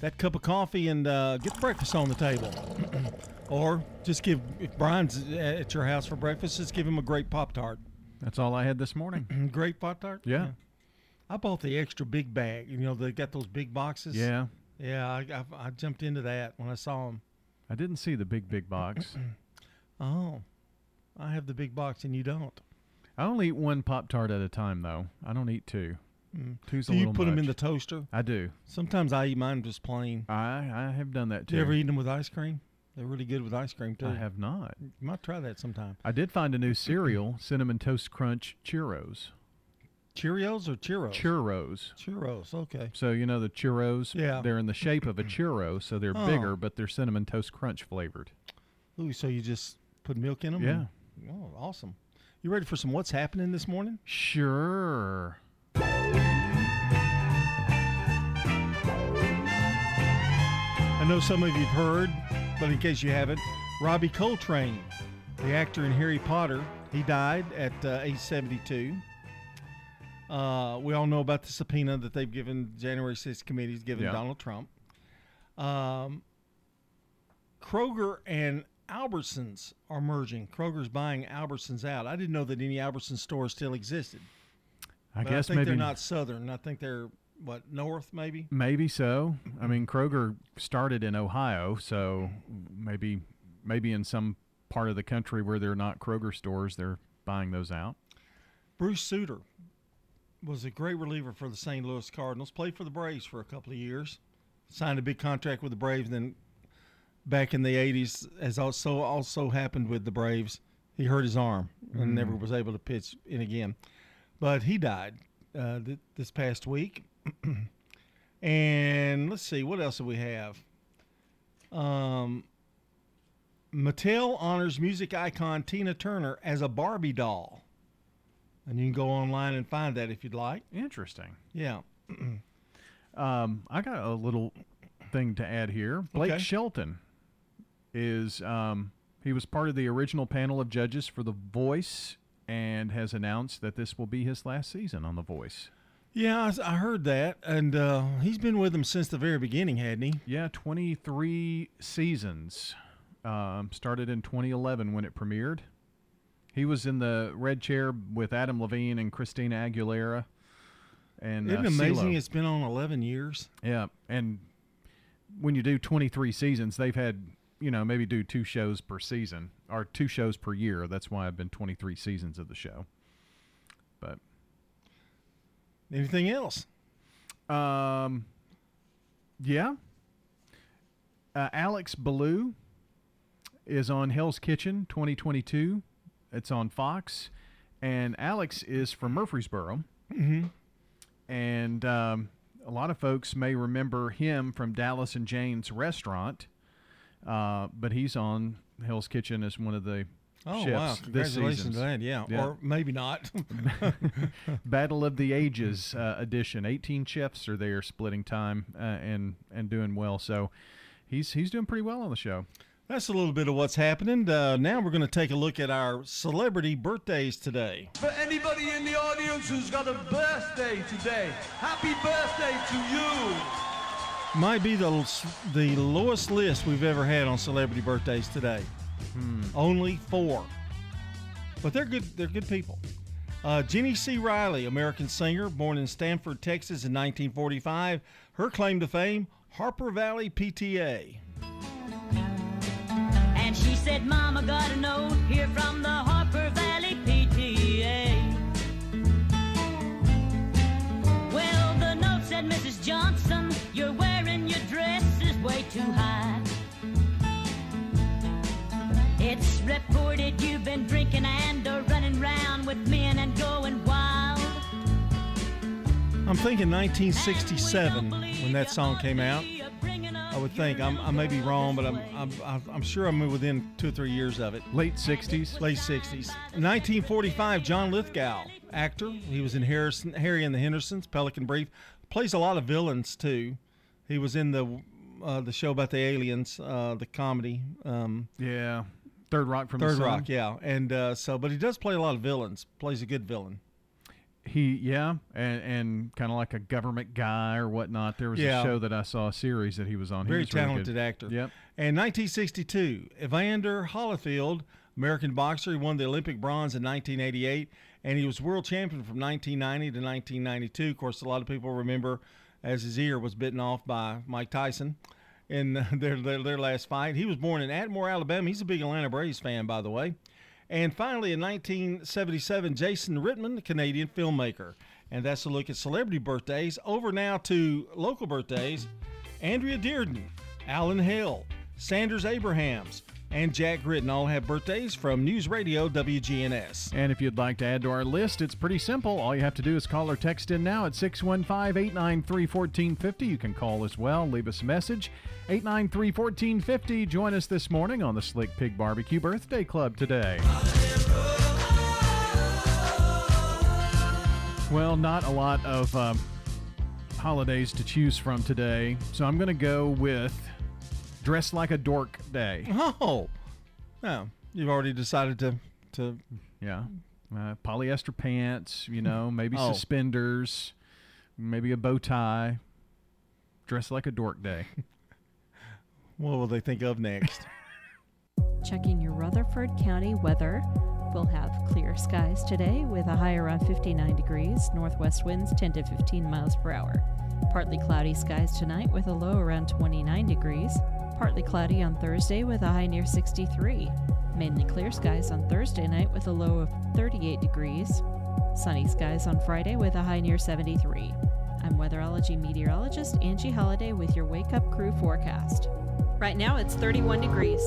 that cup of coffee and uh, get breakfast on the table. (clears throat) or just give, if Brian's at your house for breakfast, just give him a great Pop Tart. That's all I had this morning. (clears throat) great Pop Tart? Yeah. I bought the extra big bag. You know, they got those big boxes. Yeah. Yeah, I, I, I jumped into that when I saw them. I didn't see the big, big box. (clears throat) oh, I have the big box and you don't. I only eat one Pop Tart at a time, though. I don't eat two. Mm. Two's do a you little put them in the toaster? I do. Sometimes I eat mine just plain. I I have done that Do too. you ever eat them with ice cream? They're really good with ice cream too. I have not. You might try that sometime. I did find a new (clears throat) cereal, Cinnamon Toast Crunch Churros. Cheerios or churros? Churros. Churros. Okay. So you know the churros. Yeah. They're in the shape of a churro, so they're Oh. bigger, but they're cinnamon toast crunch flavored. Ooh, so you just put milk in them? Yeah. oh, awesome. You ready for some what's happening this morning? Sure. I know some of you've heard, but in case you haven't, Robbie Coltrane, the actor in Harry Potter, he died at uh, age 72. Uh, we all know about the subpoena that they've given January 6th committee's given Yeah. Donald Trump. Um, Kroger and Albertsons are merging. Kroger's buying Albertsons out. I didn't know that any Albertsons stores still existed. I But guess I think maybe they're not southern. I think they're what north maybe. Maybe so. I mean, Kroger started in Ohio, so maybe maybe in some part of the country where they're not Kroger stores, they're buying those out. Bruce Sutter was a great reliever for the St. Louis Cardinals. Played for the Braves for a couple of years. Signed a big contract with the Braves. Then back in the '80s, as also also happened with the Braves, he hurt his arm and never Mm. was able to pitch in again. But he died uh, th- this past week. (clears throat) and let's see, what else do we have? Um, Mattel honors music icon Tina Turner as a Barbie doll. And you can go online and find that if you'd like. Interesting. Yeah. (clears throat) Um, I got a little thing to add here. Blake Okay. Shelton is um, he was part of the original panel of judges for The Voice and has announced that this will be his last season on The Voice. Yeah, I, heard that. And uh, he's been with them since the very beginning, hadn't he? Yeah, 23 seasons Um, started in 2011 when it premiered. He was in the red chair with Adam Levine and Christina Aguilera. And Isn't uh, amazing CeeLo. it's been on 11 years? Yeah, and when you do 23 seasons, they've had you know maybe do two shows per season or two shows per year. That's why I've been 23 seasons of the show. But Anything else? um, yeah. Uh, Alex Belew is on Hell's Kitchen 2022. It's on Fox, and Alex is from Murfreesboro. Mhm. And um, a lot of folks may remember him from Dallas and Jane's restaurant, uh, but he's on Hell's Kitchen as one of the Oh, chefs wow. Congratulations season. to that, yeah. Or maybe not. (laughs) (laughs) Battle of the Ages uh, edition. 18 chefs are there splitting time uh, and and doing well. So he's he's doing pretty well on the show. That's a little bit of what's happening. Uh, now we're going to take a look at our celebrity birthdays today. For anybody in the audience who's got a birthday today, happy birthday to you. Might be the the lowest list we've ever had on celebrity birthdays today. Only four, but they're good. They're good people. Uh, Jeannie C. Riley, American singer, born in Stamford, Texas in 1945. Her claim to fame: Harper Valley PTA. She said, Mama got a note here from the Harper Valley PTA. Well, the note said, Mrs. Johnson, you're wearing your dress is way too high. It's reported you've been drinking and running round with men and going. I'm thinking 1967 when that song came out. I would think. I'm, I may be wrong, but I'm, I'm, I'm sure I'm within two or three years of it. Late 60s? Late 60s. 1945, John Lithgow, actor. He was in Harrison, Harry and the Hendersons, Pelican Brief. Plays a lot of villains, too. He was in the uh, the show about the aliens, uh, the comedy. Um, Yeah. Third Rock from the Third Rock, yeah. And uh, so, but he does play a lot of villains. Plays a good villain. He yeah, and and kind of like a government guy or whatnot. There was Yeah. a show that I saw a series that he was on. He Very was really talented good. actor. Yep. And 1962, Evander Holyfield, American boxer. He won the Olympic bronze in 1988, and he was world champion from 1990 to 1992. Of course, a lot of people remember as his ear was bitten off by Mike Tyson in (laughs) their, their, their last fight. He was born in Atmore, Alabama. He's a big Atlanta Braves fan, by the way. And finally, in 1977, Jason Reitman, Canadian filmmaker. And that's a look at celebrity birthdays. Over now to local birthdays. Andrea Dearden, Alan Hill, Sanders Abrahams, and Jack Gritton all have birthdays from News Radio WGNS. And if you'd like to add to our list, it's pretty simple. All you have to do is call or text in now at 615 893 1450. You can call as well, leave us a message. 893 1450. Join us this morning on the Slick Pig Barbecue Birthday Club today. Well, not a lot of um, holidays to choose from today, so I'm going to go with Dress Like a Dork Day. Oh, no, you've already decided to to Yeah. Uh, polyester pants, you know, (laughs) maybe Oh. suspenders, maybe a bow tie. Dress like a dork day. (laughs) What will they think of next? (laughs) Checking your Rutherford County weather. We'll have clear skies today with a high around 59 degrees, northwest winds 10 to 15 miles per hour. Partly cloudy skies tonight with a low around 29 degrees. Partly cloudy on Thursday with a high near 63. Mainly clear skies on Thursday night with a low of 38 degrees. Sunny skies on Friday with a high near 73. I'm weatherology meteorologist Angie Holliday with your Wake Up Crew forecast. Right now it's 31 degrees.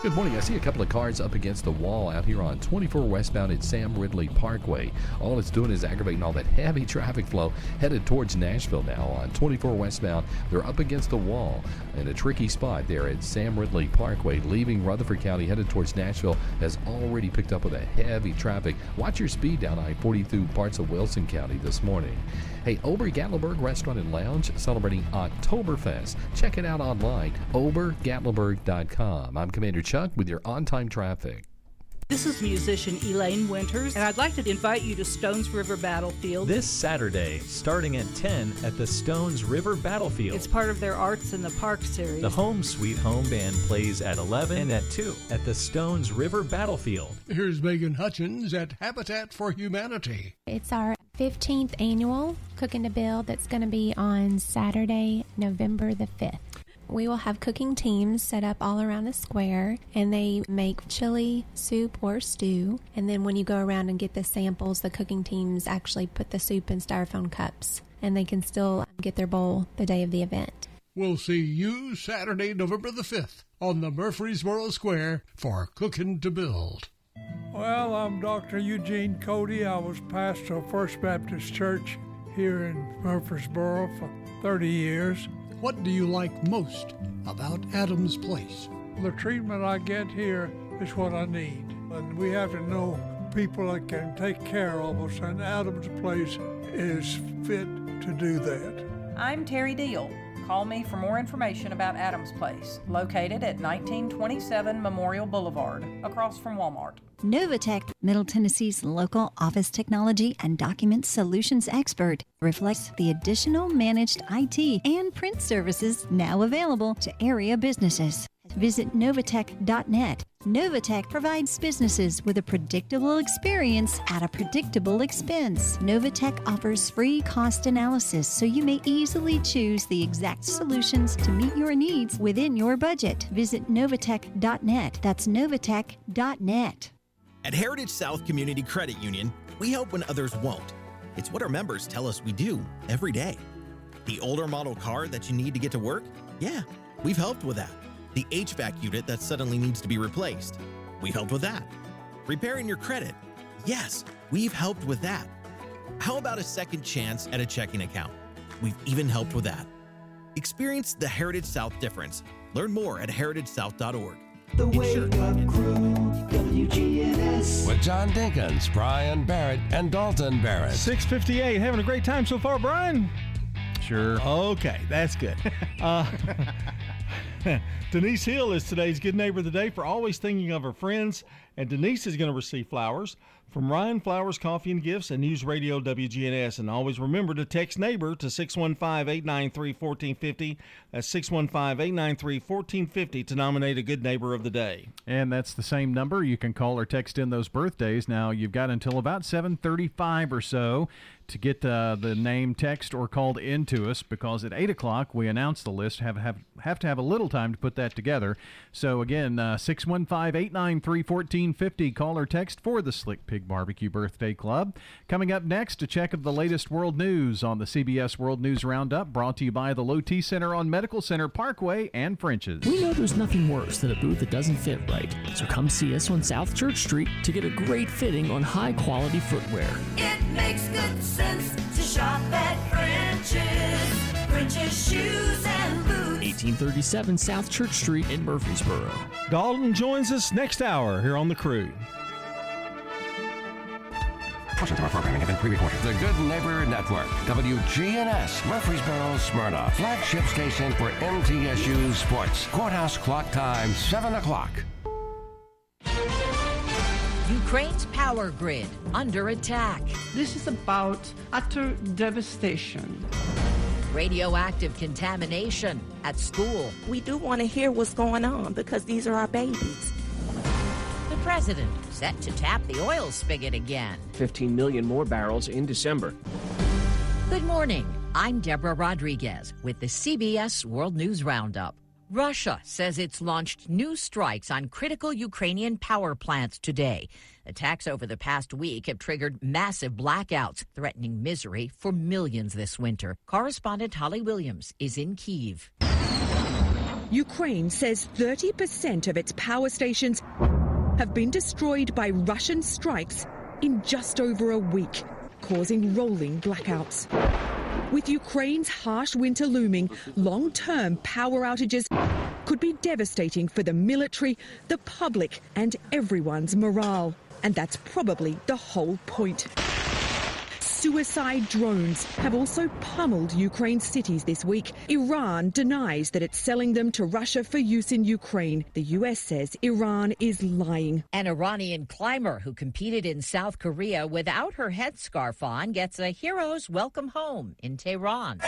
Good morning. I see a couple of cars up against the wall out here on 24 westbound at Sam Ridley Parkway. All it's doing is aggravating all that heavy traffic flow headed towards Nashville now on 24 westbound. They're up against the wall in a tricky spot there at Sam Ridley Parkway. Leaving Rutherford County headed towards Nashville has already picked up with a heavy traffic. Watch your speed down I 40 through parts of Wilson County this morning. Hey, Ober Gatlinburg Restaurant and Lounge celebrating Oktoberfest. Check it out online, obergatlinburg.com. I'm Commander Chuck with your on time traffic. This is musician Elaine Winters, and I'd like to invite you to Stones River Battlefield. This Saturday, starting at 10 at the Stones River Battlefield. It's part of their Arts in the Park series. The Home Sweet Home Band plays at 11 and at 2 at the Stones River Battlefield. Here's Megan Hutchins at Habitat for Humanity. It's our 15th annual Cooking to Build that's going to be on Saturday, November the 5th. We will have cooking teams set up all around the square and they make chili, soup, or stew. And then when you go around and get the samples, the cooking teams actually put the soup in styrofoam cups and they can still get their bowl the day of the event. We'll see you Saturday, November the 5th on the Murfreesboro Square for Cooking to Build. Well, I'm Dr. Eugene Cody. I was pastor of First Baptist Church here in Murfreesboro for 30 years. What do you like most about Adams Place? The treatment I get here is what I need. And we have to know people that can take care of us, and Adams Place is fit to do that. I'm Terry Deal. Call me for more information about Adams Place, located at 1927 Memorial Boulevard, across from Walmart. Novatech, Middle Tennessee's local office technology and document solutions expert, reflects the additional managed IT and print services now available to area businesses. Visit Novatech.net. Novatech provides businesses with a predictable experience at a predictable expense. Novatech offers free cost analysis so you may easily choose the exact solutions to meet your needs within your budget. Visit Novatech.net. That's Novatech.net. At Heritage South Community Credit Union, we help when others won't. It's what our members tell us we do every day. The older model car that you need to get to work? Yeah, we've helped with that. The HVAC unit that suddenly needs to be replaced? We've helped with that. Repairing your credit? Yes, we've helped with that. How about a second chance at a checking account? We've even helped with that. Experience the Heritage South difference. Learn more at heritagesouth.org. The Wake Up Crew, WGNS. With John Dinkins, Brian Barrett, and Dalton Barrett. 658. Having a great time so far, Brian? Sure. Okay, that's good. (laughs) Uh, (laughs) Denise Hill is today's Good Neighbor of the Day for always thinking of her friends, and Denise is going to receive flowers from Ryan Flowers Coffee and Gifts and News Radio WGNS. And always remember to text neighbor to 615 893 1450. That's 615 893 1450 to nominate a Good Neighbor of the Day. And that's the same number. You can call or text in those birthdays. Now, you've got until about 735 or so to get uh, the name text or called into us because at 8 o'clock we announce the list have, have have to have a little time to put that together so again uh, 615-893-1450 call or text for the slick pig barbecue birthday club coming up next a check of the latest world news on the cbs world news roundup brought to you by the low t center on medical center parkway and french's We know there's nothing worse than a booth that doesn't fit right, so come see us on South Church Street to get a great fitting on high quality footwear. It makes good sense to shop at French's. French's shoes and boots. 1837 South Church Street in Murfreesboro. Dalton joins us next hour here on The Crew. Portions of our programming have been pre-recorded. The Good Neighbor Network, WGNS, Murfreesboro, Smyrna, flagship station for MTSU Sports. Courthouse clock time, 7 o'clock. Ukraine's power grid under attack. This is about utter devastation. Radioactive contamination at school. We do want to hear what's going on because these are our babies. The president set to tap the oil spigot again. 15 million more barrels in December. Good morning. I'm Deborah Rodriguez with the CBS World News Roundup. Russia says it's launched new strikes on critical Ukrainian power plants today. Attacks over the past week have triggered massive blackouts, threatening misery for millions this winter. Correspondent Holly Williams is in Kiev. Ukraine says 30% of its power stations have been destroyed by Russian strikes in just over a week, causing rolling blackouts. With Ukraine's harsh winter looming, long term power outages could be devastating for the military, the public, and everyone's morale. And that's probably the whole point. Suicide drones have also pummeled Ukraine's cities this week. Iran denies that it's selling them to Russia for use in Ukraine. The US says Iran is lying. An Iranian climber who competed in South Korea without her headscarf on gets a hero's welcome home in Tehran.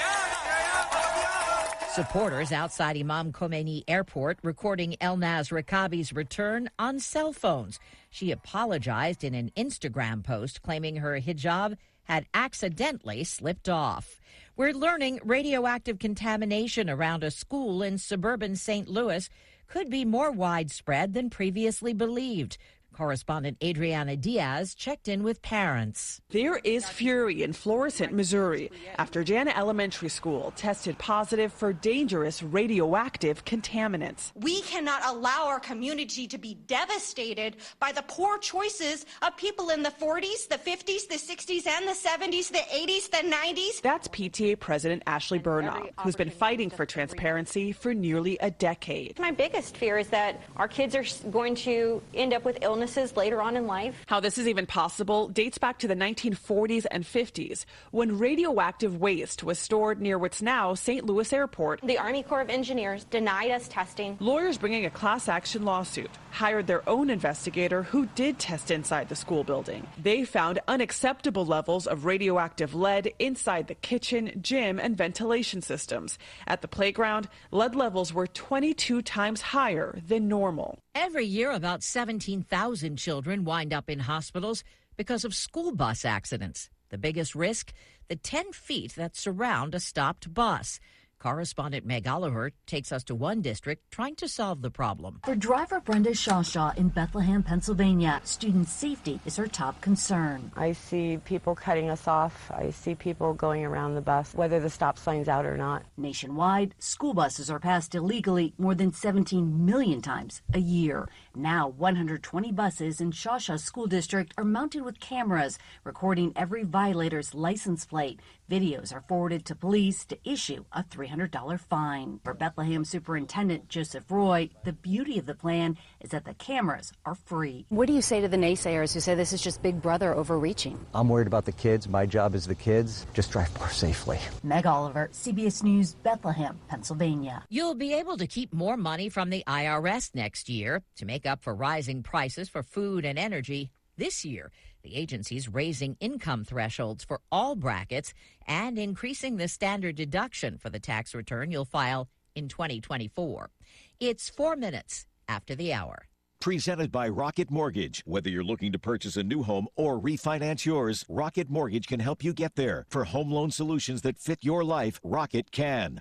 Supporters outside Imam Khomeini Airport recording Elnaz Rekabi's return on cell phones. She apologized in an Instagram post claiming her hijab had accidentally slipped off. We're learning radioactive contamination around a school in suburban St. Louis could be more widespread than previously believed. Correspondent Adriana Diaz checked in with parents. There is fury in Florissant, Missouri, after Jana Elementary School tested positive for dangerous radioactive contaminants. We cannot allow our community to be devastated by the poor choices of people in the 40s, the 50s, the 60s, and the 70s, the 80s, the 90s. That's PTA President Ashley Burnow, who's been fighting for transparency for nearly a decade. My biggest fear is that our kids are going to end up with illnesses later on in life. How this is even possible dates back to the 1940s and 50s when radioactive waste was stored near what's now St. Louis Airport. The Army Corps of Engineers denied us testing. Lawyers bringing a class action lawsuit hired their own investigator who did test inside the school building. They found unacceptable levels of radioactive lead inside the kitchen, gym, and ventilation systems. At the playground, lead levels were 22 times higher than normal. Every year, about 17,000 children wind up in hospitals because of school bus accidents. The biggest risk? The 10 feet that surround a stopped bus. Correspondent Meg Oliver takes us to one district trying to solve the problem. For driver Brenda Shawshaw in Bethlehem, Pennsylvania, student safety is her top concern. I see people cutting us off. I see people going around the bus, whether the stop sign's out or not. Nationwide, school buses are passed illegally more than 17 million times a year. Now, 120 buses in Shawshaw School District are mounted with cameras recording every violator's license plate. Videos are forwarded to police to issue a $300 fine. For Bethlehem Superintendent Joseph Roy, the beauty of the plan is that the cameras are free. What do you say to the naysayers who say this is just Big Brother overreaching? I'm worried about the kids. My job is the kids. Just drive more safely. Meg Oliver, CBS News, Bethlehem, Pennsylvania. You'll be able to keep more money from the IRS next year to make up for rising prices for food and energy. This year, the agency's raising income thresholds for all brackets and increasing the standard deduction for the tax return you'll file in 2024. It's four minutes after the hour. Presented by Rocket Mortgage. Whether you're looking to purchase a new home or refinance yours, Rocket Mortgage can help you get there. For home loan solutions that fit your life, Rocket can.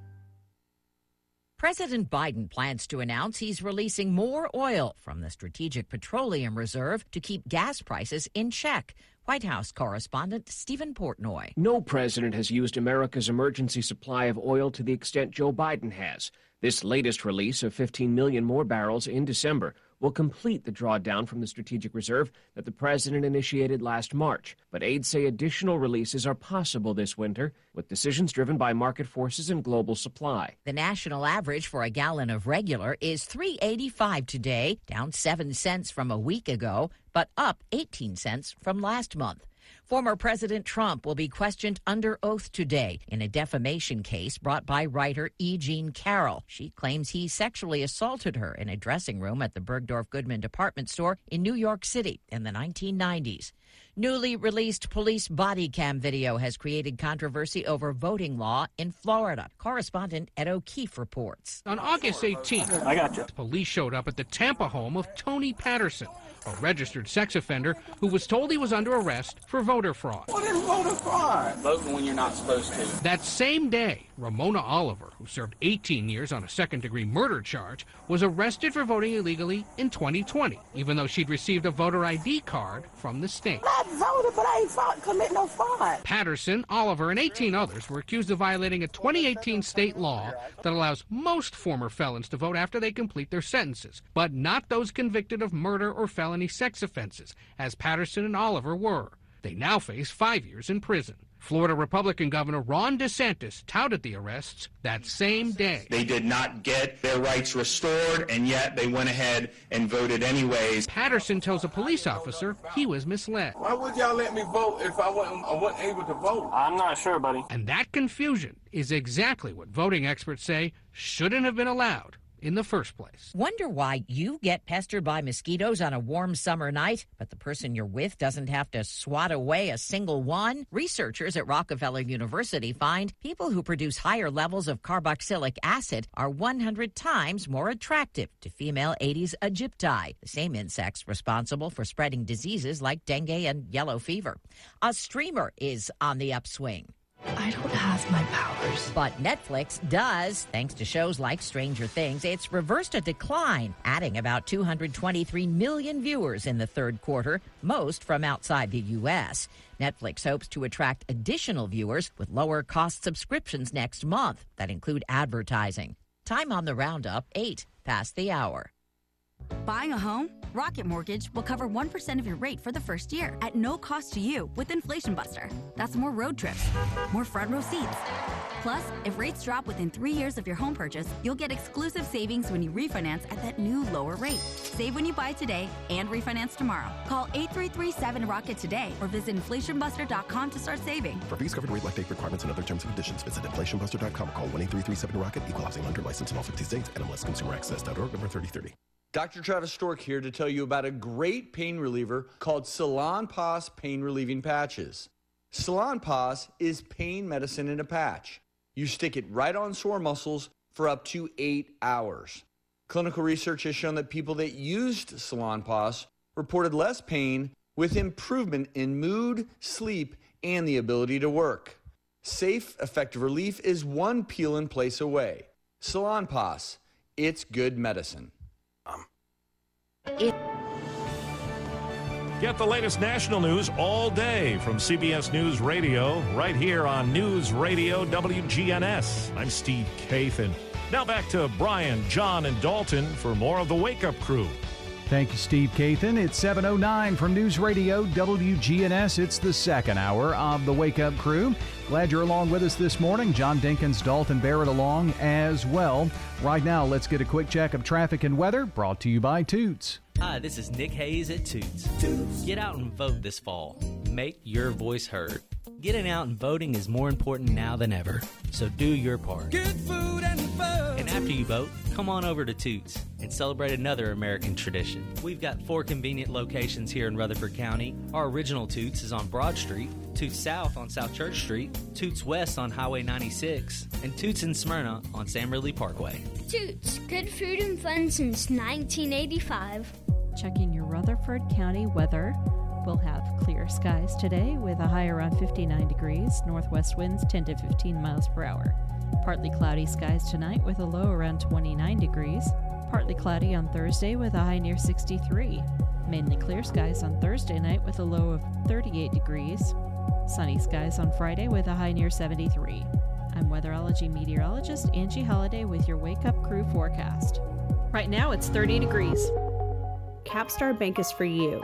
President Biden plans to announce he's releasing more oil from the Strategic Petroleum Reserve to keep gas prices in check. White House correspondent Stephen Portnoy. No president has used America's emergency supply of oil to the extent Joe Biden has. This latest release of 15 million more barrels in December will complete the drawdown from the Strategic Reserve that the president initiated last March. But aides say additional releases are possible this winter, with decisions driven by market forces and global supply. The national average for a gallon of regular is 385 today, down 7 cents from a week ago, but up 18 cents from last month. Former President Trump will be questioned under oath today in a defamation case brought by writer E. Jean Carroll. She claims he sexually assaulted her in a dressing room at the Bergdorf Goodman department store in New York City in the 1990s. Newly released police body cam video has created controversy over voting law in Florida. Correspondent Ed O'Keefe reports. On August 18th, I got you. police showed up at the Tampa home of Tony Patterson, a registered sex offender who was told he was under arrest for voter fraud. What is voter fraud? Voting when you're not supposed to. That same day, Ramona Oliver, who served 18 years on a second degree murder charge, was arrested for voting illegally in 2020, even though she'd received a voter ID card from the state. I voted, but I ain't fought, commit no fraud. Patterson, Oliver, and 18 others were accused of violating a 2018 state law that allows most former felons to vote after they complete their sentences, but not those convicted of murder or felony sex offenses, as Patterson and Oliver were. They now face five years in prison. Florida Republican Governor Ron DeSantis touted the arrests that same day. They did not get their rights restored, and yet they went ahead and voted anyways. Patterson tells a police officer he was misled. Why would y'all let me vote if I wasn't, I wasn't able to vote? I'm not sure, buddy. And that confusion is exactly what voting experts say shouldn't have been allowed in the first place. Wonder why you get pestered by mosquitoes on a warm summer night, but the person you're with doesn't have to swat away a single one? Researchers at Rockefeller University find people who produce higher levels of carboxylic acid are 100 times more attractive to female Aedes aegypti, the same insects responsible for spreading diseases like dengue and yellow fever. A streamer is on the upswing. I don't have my powers. But Netflix does, thanks to shows like Stranger Things. It's reversed a decline, adding about 223 million viewers in the third quarter, most from outside the U.S. Netflix hopes to attract additional viewers with lower cost subscriptions next month that include advertising. Time on the roundup, 8 past the hour. Buying a home? Rocket Mortgage will cover 1% of your rate for the first year at no cost to you with Inflation Buster. That's more road trips, more front row seats. Plus, if rates drop within three years of your home purchase, you'll get exclusive savings when you refinance at that new lower rate. Save when you buy today and refinance tomorrow. Call 8337-ROCKET today or visit inflationbuster.com to start saving. For fees covered rate life date requirements and other terms and conditions, visit inflationbuster.com or call 1-8337-ROCKET. Equal housing lender license in all 50 states. NMLSConsumerAccess.org number 3030. Dr. Travis Stork here to tell you about a great pain reliever called Salonpas Pain Relieving Patches. Salonpas is pain medicine in a patch. You stick it right on sore muscles for up to eight hours. Clinical research has shown that people that used Salonpas reported less pain with improvement in mood, sleep, and the ability to work. Safe, effective relief is one peel and place away. Salonpas, it's good medicine. Get the latest national news all day from CBS News Radio, right here on News Radio WGNS. I'm Steve Kathan. Now back to Brian, John, and Dalton for more of the Wake Up Crew. Thank you, Steve Kathan. It's 7.09 from News Radio WGNS. It's the second hour of the Wake Up Crew. Glad you're along with us this morning. John Dinkins, Dalton Barrett along as well. Right now, let's get a quick check of traffic and weather brought to you by Toots. Hi, this is Nick Hayes at Toots. Toots. Get out and vote this fall. Make your voice heard. Getting out and voting is more important now than ever. So do your part. Good food and fun. And after you vote, come on over to Toots and celebrate another American tradition. We've got four convenient locations here in Rutherford County. Our original Toots is on Broad Street, Toots South on South Church Street, Toots West on Highway 96, and Toots in Smyrna on Sam Ridley Parkway. Toots, good food and fun since 1985. Checking your Rutherford County weather. We'll have clear skies today with a high around 59 degrees, northwest winds 10 to 15 miles per hour. Partly cloudy skies tonight with a low around 29 degrees. Partly cloudy on Thursday with a high near 63. Mainly clear skies on Thursday night with a low of 38 degrees. Sunny skies on Friday with a high near 73. I'm weatherology meteorologist Angie Holiday with your Wake Up Crew forecast. Right now it's 30 degrees. Capstar Bank is for you.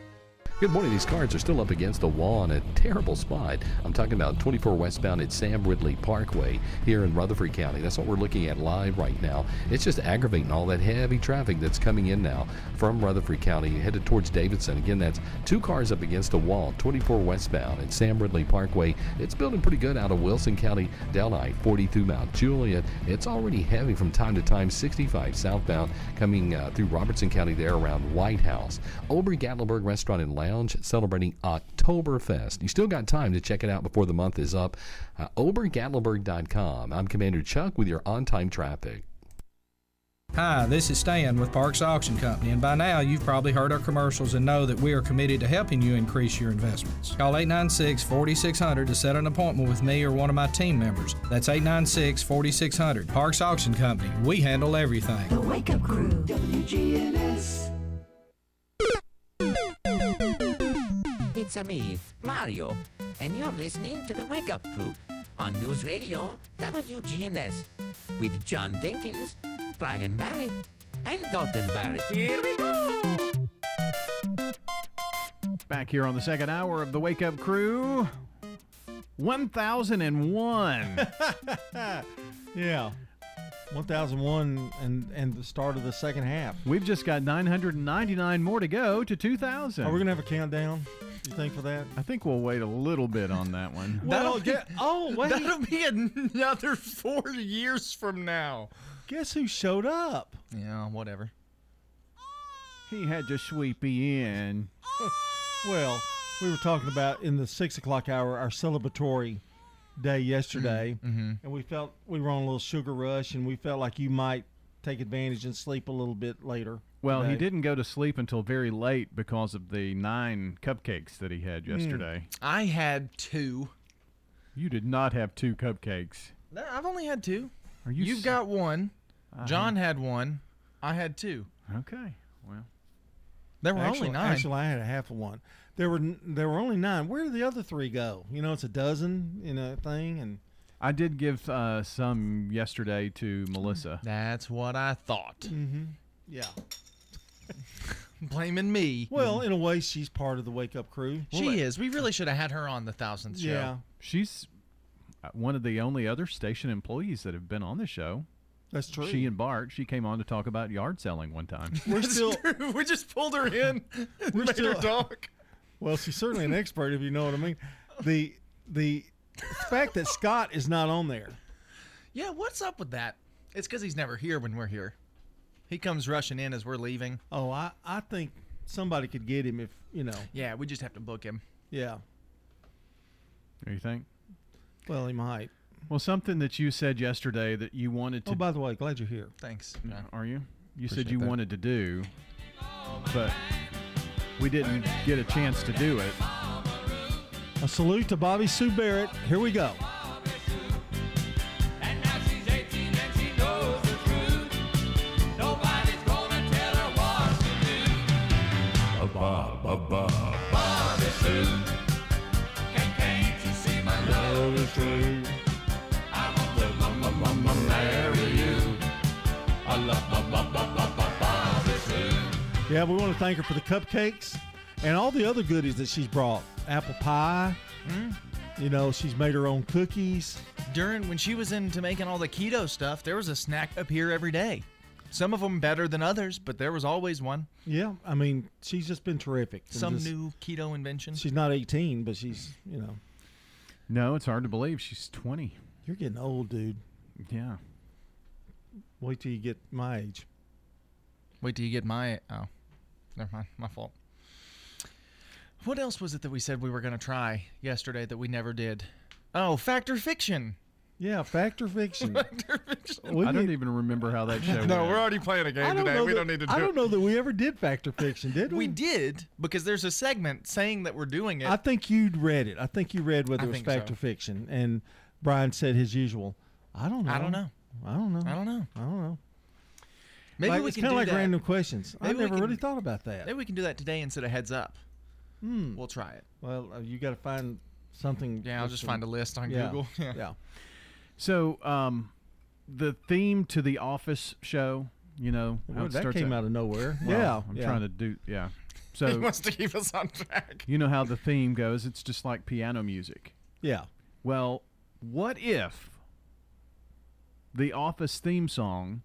Good morning. These cars are still up against the wall in a terrible spot. I'm talking about 24 westbound at Sam Ridley Parkway here in Rutherford County. That's what we're looking at live right now. It's just aggravating all that heavy traffic that's coming in now from Rutherford County headed towards Davidson. Again, that's two cars up against a wall, 24 westbound at Sam Ridley Parkway. It's building pretty good out of Wilson County down I 40 through Mount Juliet. It's already heavy from time to time, 65 southbound coming uh, through Robertson County there around White House. Ober Gatlinburg Restaurant and Lounge celebrating Oktoberfest. You still got time to check it out before the month is up. Uh, OberGatlinburg.com. I'm Commander Chuck with your on time traffic. Hi, this is Stan with Parks Auction Company, and by now you've probably heard our commercials and know that we are committed to helping you increase your investments. Call 896 4600 to set an appointment with me or one of my team members. That's 896 4600. Parks Auction Company, we handle everything. The Wake Up Crew, WGNS. It's a me, Mario, and you're listening to the Wake Up Crew on News Radio WGNS with John Dinkins, Brian Barrett, and Dalton Barrett. Here we go! Back here on the second hour of the Wake Up Crew. 1001. (laughs) yeah. 1001 and and the start of the second half. We've just got 999 more to go to 2000. Are we going to have a countdown? You think for that? I think we'll wait a little bit on that one. (laughs) Well, get, oh, wait. That'll be another (laughs) four years from now. Guess who showed up? Yeah, whatever. He had to sweep me in. (laughs) well, we were talking about in the six o'clock hour our celebratory day yesterday, mm-hmm. and we felt we were on a little sugar rush, and we felt like you might take advantage and sleep a little bit later. Well, today. he didn't go to sleep until very late because of the nine cupcakes that he had yesterday. I had two. You did not have two cupcakes. No, I've only had two. Are you? You've s- got one. Uh-huh. John had one. I had two. Okay. Well, There were actually, only nine. Actually, I had a half of one. There were there were only nine. Where did the other three go? You know, it's a dozen in a thing, and I did give uh, some yesterday to Melissa. That's what I thought. mm-hmm. yeah. (laughs) Blaming me. Well, in a way, she's part of the wake up crew. she is. We really should have had her on the thousandth show. Yeah. She's uh, one of the only other station employees that have been on the show. That's true. She and Bart. She came on to talk about yard selling one time. We're still (laughs) we just pulled her in. We're made her still- (laughs) talk. Well, she's certainly an expert, if you know what I mean. The the fact that Scott is not on there. Yeah, what's up with that? It's because he's never here when we're here. He comes rushing in as we're leaving. Oh, I I think somebody could get him if you know. Yeah, we just have to book him. Yeah. you think? Well, he might. Well, something that you said yesterday that you wanted to. Oh, by the way, glad you're here. Thanks. Are you? You said you that. wanted to do, but we didn't get a chance to do it. A salute to Bobby Sue Barrett. Here we go. Bob, Bob, Bob. Bobby Can't, can't you see my love is true? I want to m- m- m- marry you. I love Sue. Yeah, we want to thank her for the cupcakes and all the other goodies that she's brought. Apple pie. Hmm. You know, she's made her own cookies. During when she was into making all the keto stuff, there was a snack up here every day. Some of them better than others, but there was always one. Yeah, I mean, she's just been terrific. And Some just- new keto invention. She's not 18, but she's, you know, No, it's hard to believe she's 20. you're getting old, dude. Yeah. Wait till you get my age. Wait till you get my. Oh, never mind. My fault. What else was it that we said we were going to try yesterday that we never did? Oh, Factor Fiction. Yeah, Factor Fiction. Factor Fiction. We I don't need- even remember how that show (laughs) No, went. we're already playing a game today. We that- don't need to do I don't it. know that we ever did Factor Fiction, did we? We did because there's a segment saying that we're doing it. I think you'd read it. I think you read whether I it was think so. Factor Fiction, and Brian said his usual. I don't know. I don't know. I don't know. I don't know. I don't know. Maybe Like, we it's can kind do of like that. random questions. I Maybe we never can- really thought about that. Maybe we can do that today instead of heads up. Hmm. We'll try it. Well, uh, you got to find something. Yeah, I'll just some- find a list on yeah, Google. (laughs) Yeah. yeah. So, um, the theme to the Office show, you know, how Well, it that starts came out of nowhere. Well, yeah, I'm yeah. trying to do. Yeah, So he wants to keep us on track. You know how the theme goes. It's just like piano music. Yeah. Well, what if the Office theme song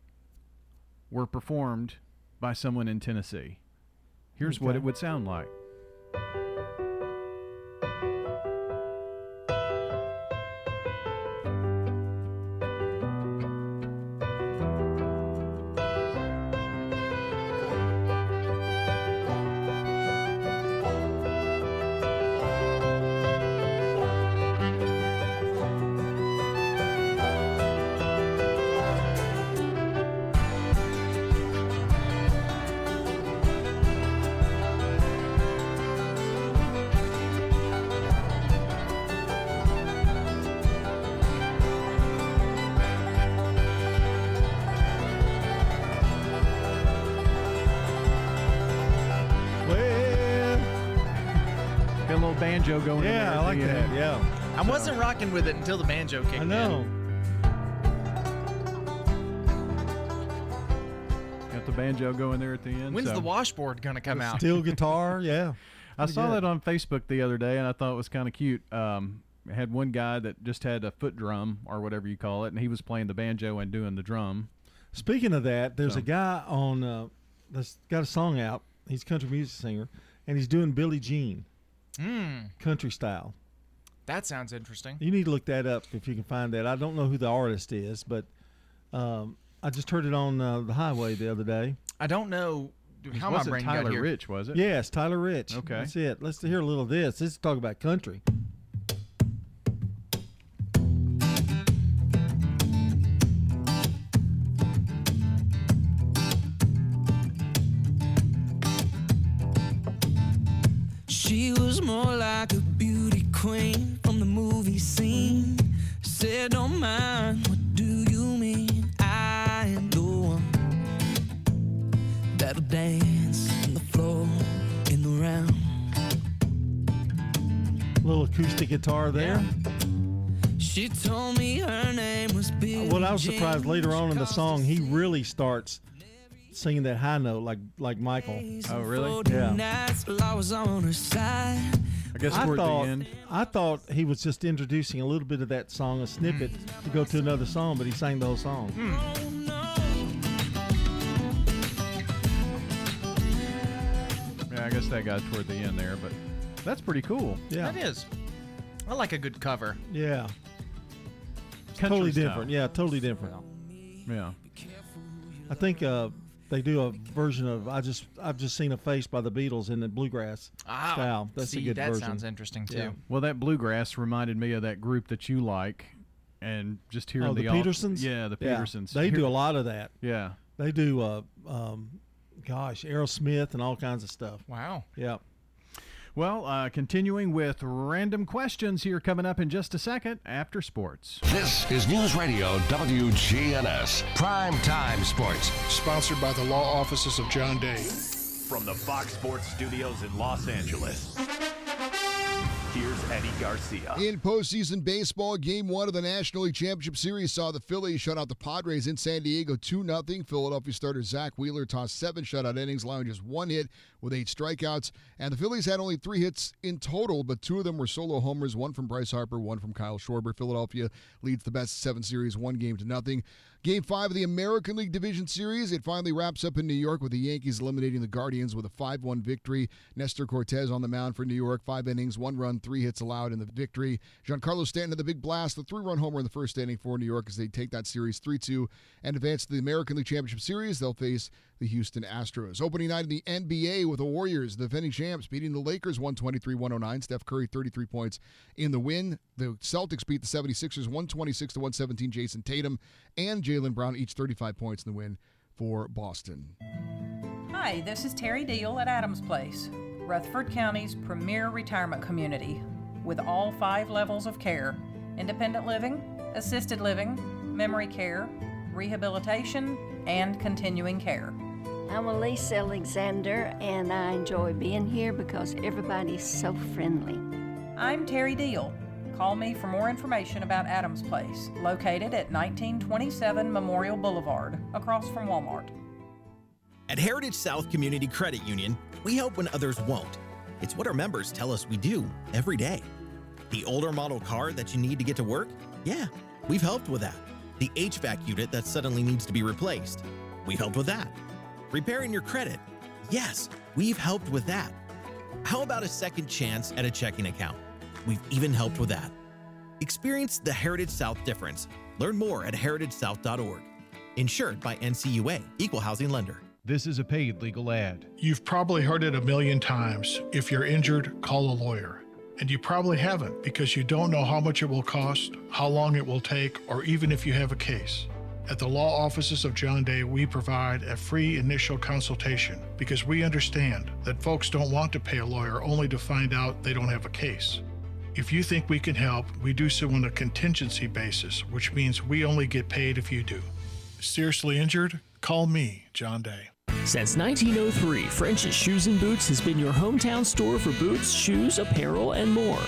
were performed by someone in Tennessee? Here's what it would sound like. Going in there yeah, I like that. end. Yeah. I wasn't rocking with it until the banjo kicked in. I know. Got the banjo going there at the end. When's so- the washboard gonna come out? Steel (laughs) guitar. Yeah. I saw good. that on Facebook the other day, and I thought it was kind of cute. Um, it had one guy that just had a foot drum or whatever you call it, and he was playing the banjo and doing the drum. Speaking of that, there's So- a guy on uh, that's got a song out. He's a country music singer, and he's doing Billie Jean, Hmm. country style. That sounds interesting. You need to look that up if you can find that. I don't know who the artist is, but um, I just heard it on uh, the highway the other day. I don't know how my wasn't brain Tyler got here. Rich, was it? Yes, Tyler Rich. Okay. that's it. Let's hear a little of this. This is talk about country. Said, oh, Don't mind, what do you mean? I am the one that'll dance on the floor in the round. little acoustic guitar there. She told me her name was Billie What I was surprised later on in the song, he really starts singing that high note like like Michael. Oh, really? Yeah. Nights I was on her side. I guess I toward thought the end. I thought he was just introducing a little bit of that song, a snippet to go to another song, but he sang the whole song. Yeah, I guess that got toward the end there, but that's pretty cool. Yeah. That is. I like a good cover. Yeah. Country totally style. different. Yeah, totally different. Yeah. I think uh, they do a version of I just I've just seen a face by the Beatles in the bluegrass Ah, style. That's see, a good that version. sounds interesting too. Yeah. Well, that bluegrass reminded me of that group that you like, and just hearing Oh, the, the al- Petersens. Yeah, the Yeah, Petersens. They Hear- do a lot of that. Yeah. They do. Uh, um, gosh, Aerosmith and all kinds of stuff. Wow. Yeah. Well, uh, continuing with random questions here coming up in just a second after sports. This is News Radio WGNS Prime Time Sports. Sponsored by the law offices of John Day. From the Fox Sports Studios in Los Angeles, here's Eddie Garcia. In postseason baseball, game one of the National League Championship Series saw the Phillies shut out the Padres in San Diego 2 0. Philadelphia starter Zack Wheeler tossed seven shutout innings, allowing just one hit with eight strikeouts. And the Phillies had only three hits in total, but two of them were solo homers one from Bryce Harper, one from Kyle Schwarber. Philadelphia leads the best seven series, one game to nothing. Game five of the American League Division Series. It finally wraps up in New York with the Yankees eliminating the Guardians with a 5 1 victory. Nestor Cortes on the mound for New York. Five innings, one run, three hits allowed in the victory. Giancarlo Stanton had the big blast, the three run homer in the first inning for New York as they take that series 3 2 and advance to the American League Championship Series. They'll face the Houston Astros. Opening night in the NBA with the Warriors, the defending champs, beating the Lakers 123 109. Steph Curry 33 points in the win. The Celtics beat the 76ers 126 to 117. Jayson Tatum and Jaylen Brown each 35 points in the win for Boston. Hi, this is Terry Deal at Adams Place, Rutherford County's premier retirement community with all five levels of care independent living, assisted living, memory care, rehabilitation, and continuing care. I'm Elise Alexander, and I enjoy being here because everybody's so friendly. I'm Terry Deal. Call me for more information about Adams Place, located at 1927 Memorial Boulevard, across from Walmart. At Heritage South Community Credit Union, we help when others won't. It's what our members tell us we do every day. The older model car that you need to get to work? Yeah, we've helped with that. The HVAC unit that suddenly needs to be replaced? We've helped with that. Repairing your credit? Yes, we've helped with that. How about a second chance at a checking account? We've even helped with that. Experience the Heritage South difference. Learn more at heritagesouth.org. Insured by NCUA, Equal Housing Lender. This is a paid legal ad. You've probably heard it a million times. If you're injured, call a lawyer. And you probably haven't because you don't know how much it will cost, how long it will take, or even if you have a case. At the law offices of John Day, we provide a free initial consultation because we understand that folks don't want to pay a lawyer only to find out they don't have a case. If you think we can help, we do so on a contingency basis, which means we only get paid if you do. Seriously injured? Call me, John Day. Since 1903, French's Shoes and Boots has been your hometown store for boots, shoes, apparel, and more.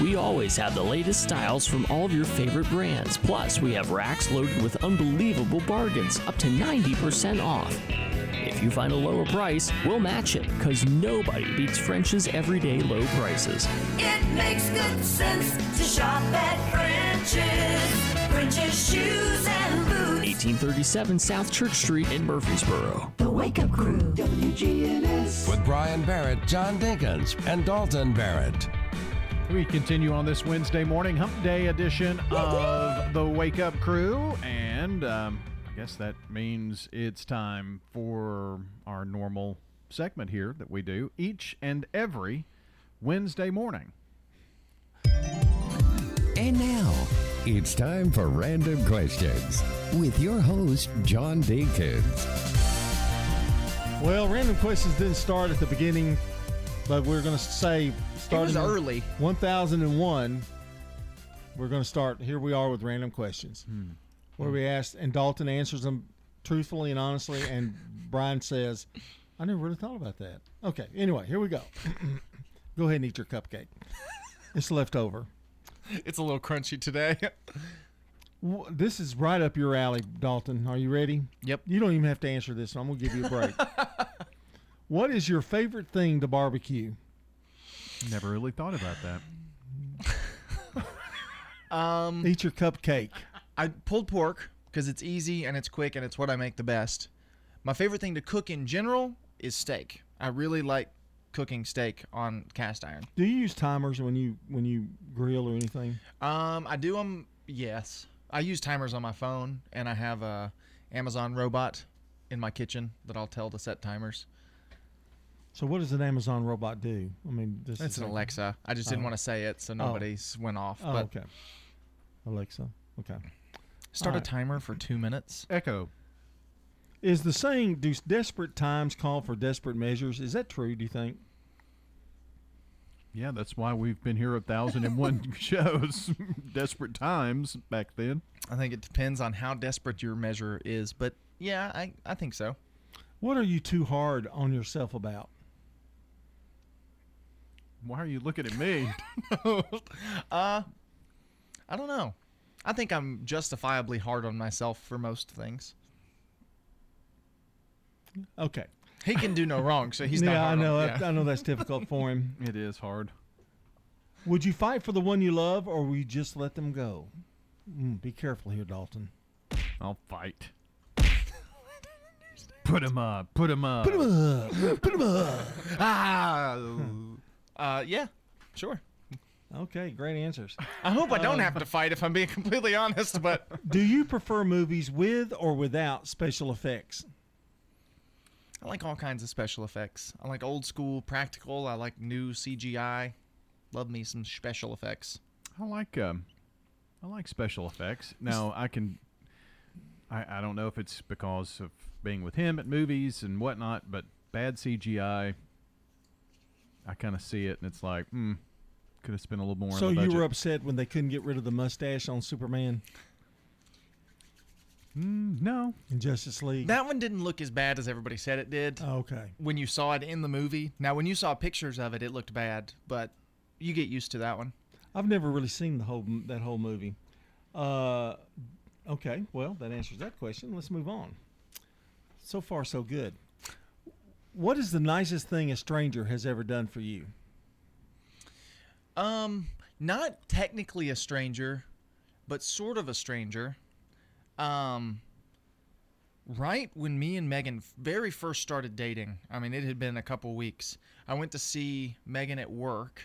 We always have the latest styles from all of your favorite brands. Plus, we have racks loaded with unbelievable bargains, up to 90% off. If you find a lower price, we'll match it, because nobody beats French's everyday low prices. It makes good sense to shop at French's. French's shoes and boots. 1837 South Church Street in Murfreesboro. The Wake Up Crew, WGNS. With Brian Barrett, John Dinkins, and Dalton Barrett. We continue on this Wednesday morning hump day edition of the Wake Up Crew. And um, I guess that means it's time for our normal segment here that we do each and every Wednesday morning. And now, it's time for Random Questions with your host, John Dinkins. Well, random questions didn't start at the beginning, but we're going to say starting was early. 1001. We're going to start. Here we are with random questions, hmm. where we ask, and Dalton answers them truthfully and honestly, and Brian says, "I never really thought about that." Okay. Anyway, here we go. go ahead and eat your cupcake. It's left over. It's a little crunchy today. This is right up your alley, Dalton. Are you ready? Yep. You don't even have to answer this. I'm going to give you a break. (laughs) what is your favorite thing to barbecue? Never really thought about that. (laughs) Um, Eat your cupcake. I pulled pork because it's easy and it's quick and it's what I make the best. My favorite thing to cook in general is steak. I really like cooking steak on cast iron. Do you use timers when you when you grill or anything? Um, I do them. Yes, I use timers on my phone, and I have a Amazon robot in my kitchen that I'll tell to set timers. So what does an Amazon robot do? I mean, this It's is an like- Alexa. I just didn't Oh. want to say it, so Oh. nobody's went off. Oh, but okay. Alexa. Okay. start All a timer for two minutes. Echo. Is the saying "Do desperate times call for desperate measures"? Is that true? Do you think? Yeah, that's why we've been here a thousand and one (laughs) shows. (laughs) Desperate times back then. I think it depends on how desperate your measure is, but yeah, I, I think so. What are you too hard on yourself about? Why are you looking at me? (laughs) uh, I don't know. I think I'm justifiably hard on myself for most things. Okay. He can do no wrong, so he's (laughs) yeah, not. I hard know. On, I, yeah. I know that's difficult for him. (laughs) It is hard. Would you fight for the one you love, or will you just let them go? Mm, be careful here, Dalton. I'll fight. Put him up. Put him up. Put him up. Put him up. Ah. Uh, yeah, sure. Okay, great answers. I hope I don't Um, have to fight if I'm being (laughs) completely honest, but Do you prefer movies with or without special effects? I like all kinds of special effects. I like old school practical. I like new CGI. Love me some special effects. I like um, I like special effects. Now I can. I I don't know if it's because of being with him at movies and whatnot, but bad CGI. I kind of see it and it's like, hmm, could have spent a little more. So on the you were upset when they couldn't get rid of the mustache on Superman Mm, no. in Justice League? That one didn't look as bad as everybody said it did. okay. When you saw it in the movie. Now, when you saw pictures of it, it looked bad, but you get used to that one. I've never really seen the whole that whole movie. Uh, okay, well that answers that question. Let's move on. So far, so good. What is the nicest thing a stranger has ever done for you? Um, not technically a stranger, but sort of a stranger. Um, right when me and Megan very first started dating, I mean, it had been a couple weeks. I went to see Megan at work,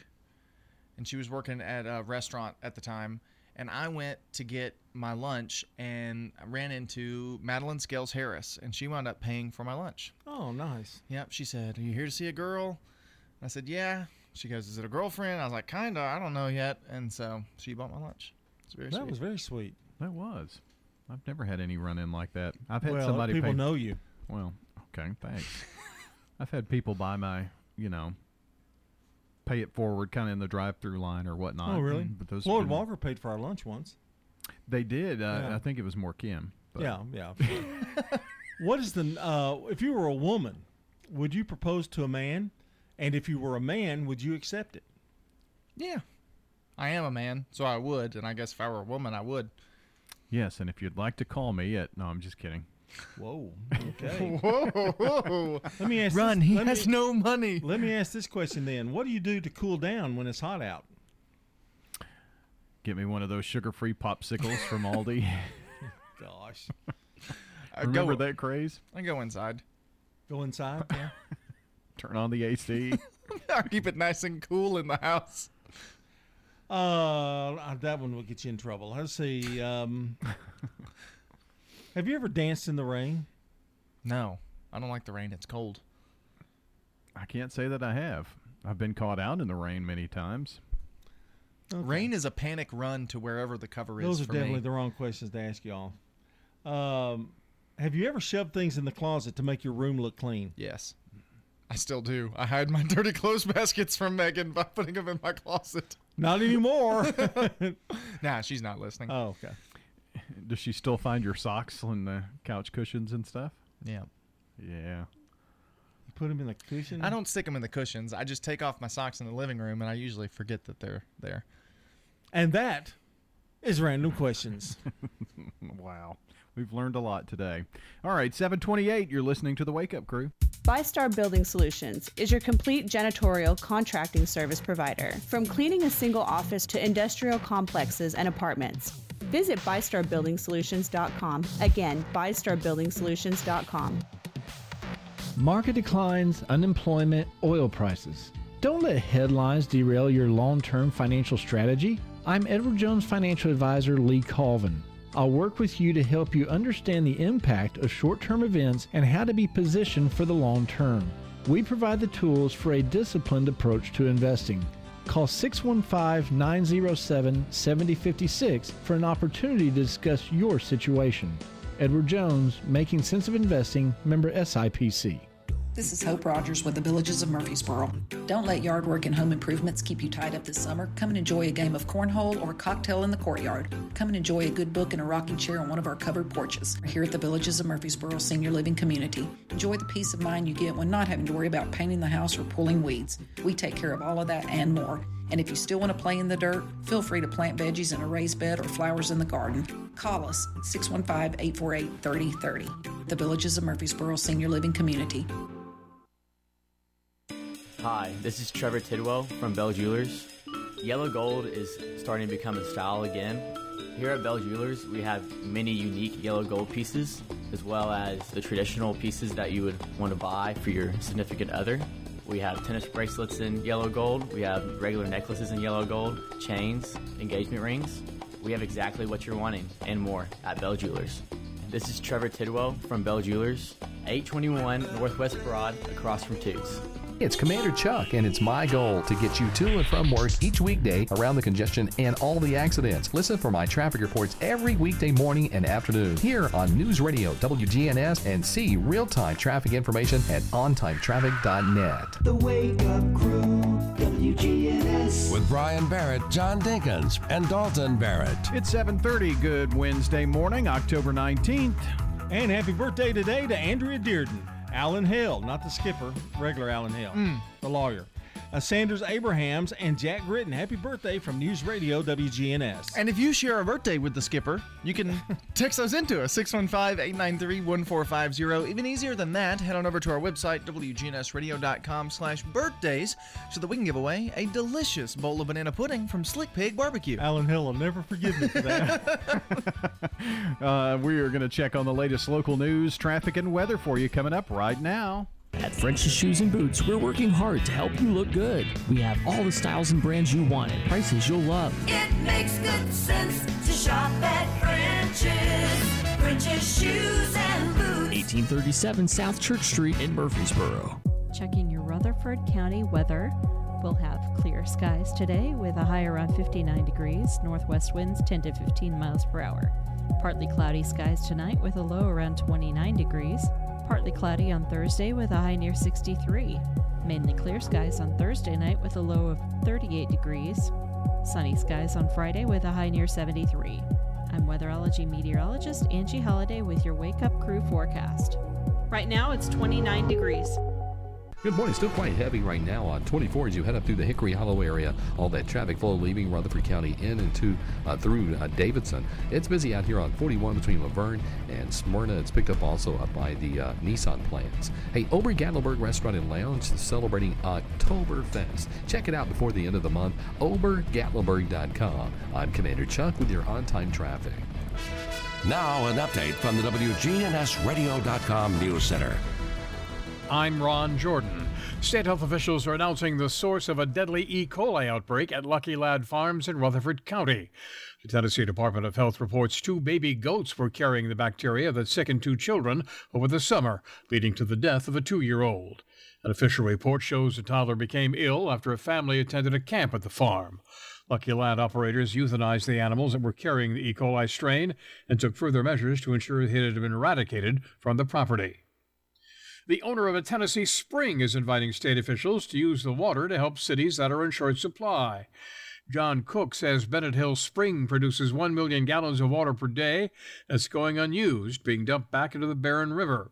and she was working at a restaurant at the time. And I went to get my lunch and I ran into Madeline Scales Harris, and she wound up paying for my lunch. Oh, nice. Yep. She said, Are you here to see a girl? I said, Yeah. She goes, Is it a girlfriend? I was like, Kinda. I don't know yet. And so she bought my lunch. It's very that sweet. was very sweet. That was. I've never had any run in like that. I've had Well, somebody people pay- know you. Well, okay, thanks. (laughs) I've had people buy my, you know, pay it forward, kind of in the drive-through line or whatnot. oh, really? But those Floyd you Walker paid for our lunch once. They did. Uh, Yeah. I think it was more Kim. But Yeah, yeah. (laughs) what is the uh, if you were a woman, would you propose to a man? And if you were a man, would you accept it? Yeah. I am a man, so I would. And I guess if I were a woman, I would. Yes, and if you'd like to call me at no, I'm just kidding. Whoa. Okay. (laughs) Whoa. Let me ask. Run, This, he let has me- no money. Let me ask this question then: What do you do to cool down when it's hot out? Get me one of those sugar-free popsicles from Aldi. (laughs) Gosh. I Remember go- that craze? I go inside. Go inside. Yeah. (laughs) Turn on the AC. I keep it nice and cool in the house. Uh, that one will get you in trouble. Let's see. Um, have you ever danced in the rain? No, I don't like the rain. It's cold. I can't say that I have. I've been caught out in the rain many times. Rain is a panic run to wherever the cover is. Those are for definitely me. the wrong questions to ask y'all. Um, have you ever shoved things in the closet to make your room look clean? Yes. I still do. I hide my (laughs) dirty clothes baskets from Megan by putting them in my closet. Not anymore. (laughs) nah, she's not listening. Oh, okay. Does she still find your socks on the couch cushions and stuff? Yeah. Yeah. You put them in the cushion. I don't stick them in the cushions. I just take off my socks in the living room, and I usually forget that they're there. And that is random questions. (laughs) wow. We've learned a lot today. All right, 728, you're listening to the Wake Up Crew. ByStar Building Solutions is your complete janitorial contracting service provider. From cleaning a single office to industrial complexes and apartments. Visit ByStarBuildingSolutions.com. Again, ByStarBuildingSolutions.com. Market declines, unemployment, oil prices. Don't let headlines derail your long term financial strategy. I'm Edward Jones financial advisor Lee Colvin. I'll work with you to help you understand the impact of short term events and how to be positioned for the long term. We provide the tools for a disciplined approach to investing. Call 615 907 7056 for an opportunity to discuss your situation. Edward Jones, Making Sense of Investing, member SIPC. This is Hope Rogers with the Villages of Murfreesboro. Don't let yard work and home improvements keep you tied up this summer. Come and enjoy a game of cornhole or a cocktail in the courtyard. Come and enjoy a good book and a rocking chair on one of our covered porches. We're here at the Villages of Murfreesboro Senior Living Community. Enjoy the peace of mind you get when not having to worry about painting the house or pulling weeds. We take care of all of that and more. And if you still want to play in the dirt, feel free to plant veggies in a raised bed or flowers in the garden. Call us 615 848 3030. The Villages of Murfreesboro Senior Living Community. Hi, this is Trevor Tidwell from Bell Jewelers. Yellow gold is starting to become a style again. Here at Bell Jewelers, we have many unique yellow gold pieces, as well as the traditional pieces that you would want to buy for your significant other. We have tennis bracelets in yellow gold, we have regular necklaces in yellow gold, chains, engagement rings. We have exactly what you're wanting and more at Bell Jewelers. This is Trevor Tidwell from Bell Jewelers, 821 Northwest Broad, across from Toots. It's Commander Chuck, and it's my goal to get you to and from work each weekday around the congestion and all the accidents. Listen for my traffic reports every weekday morning and afternoon here on News Radio WGNS and see real time traffic information at ontimetraffic.net. The Wake Up Crew, WGNS. With Brian Barrett, John Dinkins, and Dalton Barrett. It's 7:30. Good Wednesday morning, October 19th. And happy birthday today to Andrea Dearden. Alan Hill, not the skipper, regular Alan Hill, Mm. the lawyer. Uh, Sanders Abrahams, and Jack Gritton. Happy birthday from News Radio WGNS. And if you share a birthday with the skipper, you can (laughs) text those into us 615 893 1450. Even easier than that, head on over to our website, WGNSradio.com slash birthdays, so that we can give away a delicious bowl of banana pudding from Slick Pig Barbecue. Alan Hill will never forgive me for that. (laughs) (laughs) Uh, we are going to check on the latest local news, traffic, and weather for you coming up right now. At French's Shoes and Boots, we're working hard to help you look good. We have all the styles and brands you want at prices you'll love. It makes good sense to shop at French's. French's Shoes and Boots. 1837 South Church Street in Murfreesboro. Checking your Rutherford County weather. We'll have clear skies today with a high around 59 degrees, northwest winds 10 to 15 miles per hour. Partly cloudy skies tonight with a low around 29 degrees. Partly cloudy on Thursday with a high near 63. Mainly clear skies on Thursday night with a low of 38 degrees. Sunny skies on Friday with a high near 73. I'm weatherology meteorologist Angie Holliday with your Wake Up Crew forecast. Right now it's 29 degrees. Good morning. Still quite heavy right now on 24 as you head up through the Hickory Hollow area. All that traffic flow leaving Rutherford County in and to uh, through uh, Davidson. It's busy out here on 41 between La Vergne and Smyrna. It's picked up also up by the uh, Nissan plants. Hey, Ober Gatlinburg Restaurant and Lounge is celebrating Oktoberfest. Check it out before the end of the month. OberGatlinburg.com. I'm Commander Chuck with your on-time traffic. Now, an update from the WGNSradio.com News Center. I'm Ron Jordan. State health officials are announcing the source of a deadly E. coli outbreak at Lucky Lad Farms in Rutherford County. The Tennessee Department of Health reports two baby goats were carrying the bacteria that sickened two children over the summer, leading to the death of a two year old. An official report shows the toddler became ill after a family attended a camp at the farm. Lucky Lad operators euthanized the animals that were carrying the E. coli strain and took further measures to ensure it had been eradicated from the property. The owner of a Tennessee spring is inviting state officials to use the water to help cities that are in short supply. John Cook says Bennett Hill Spring produces 1 million gallons of water per day that's going unused, being dumped back into the Barren River.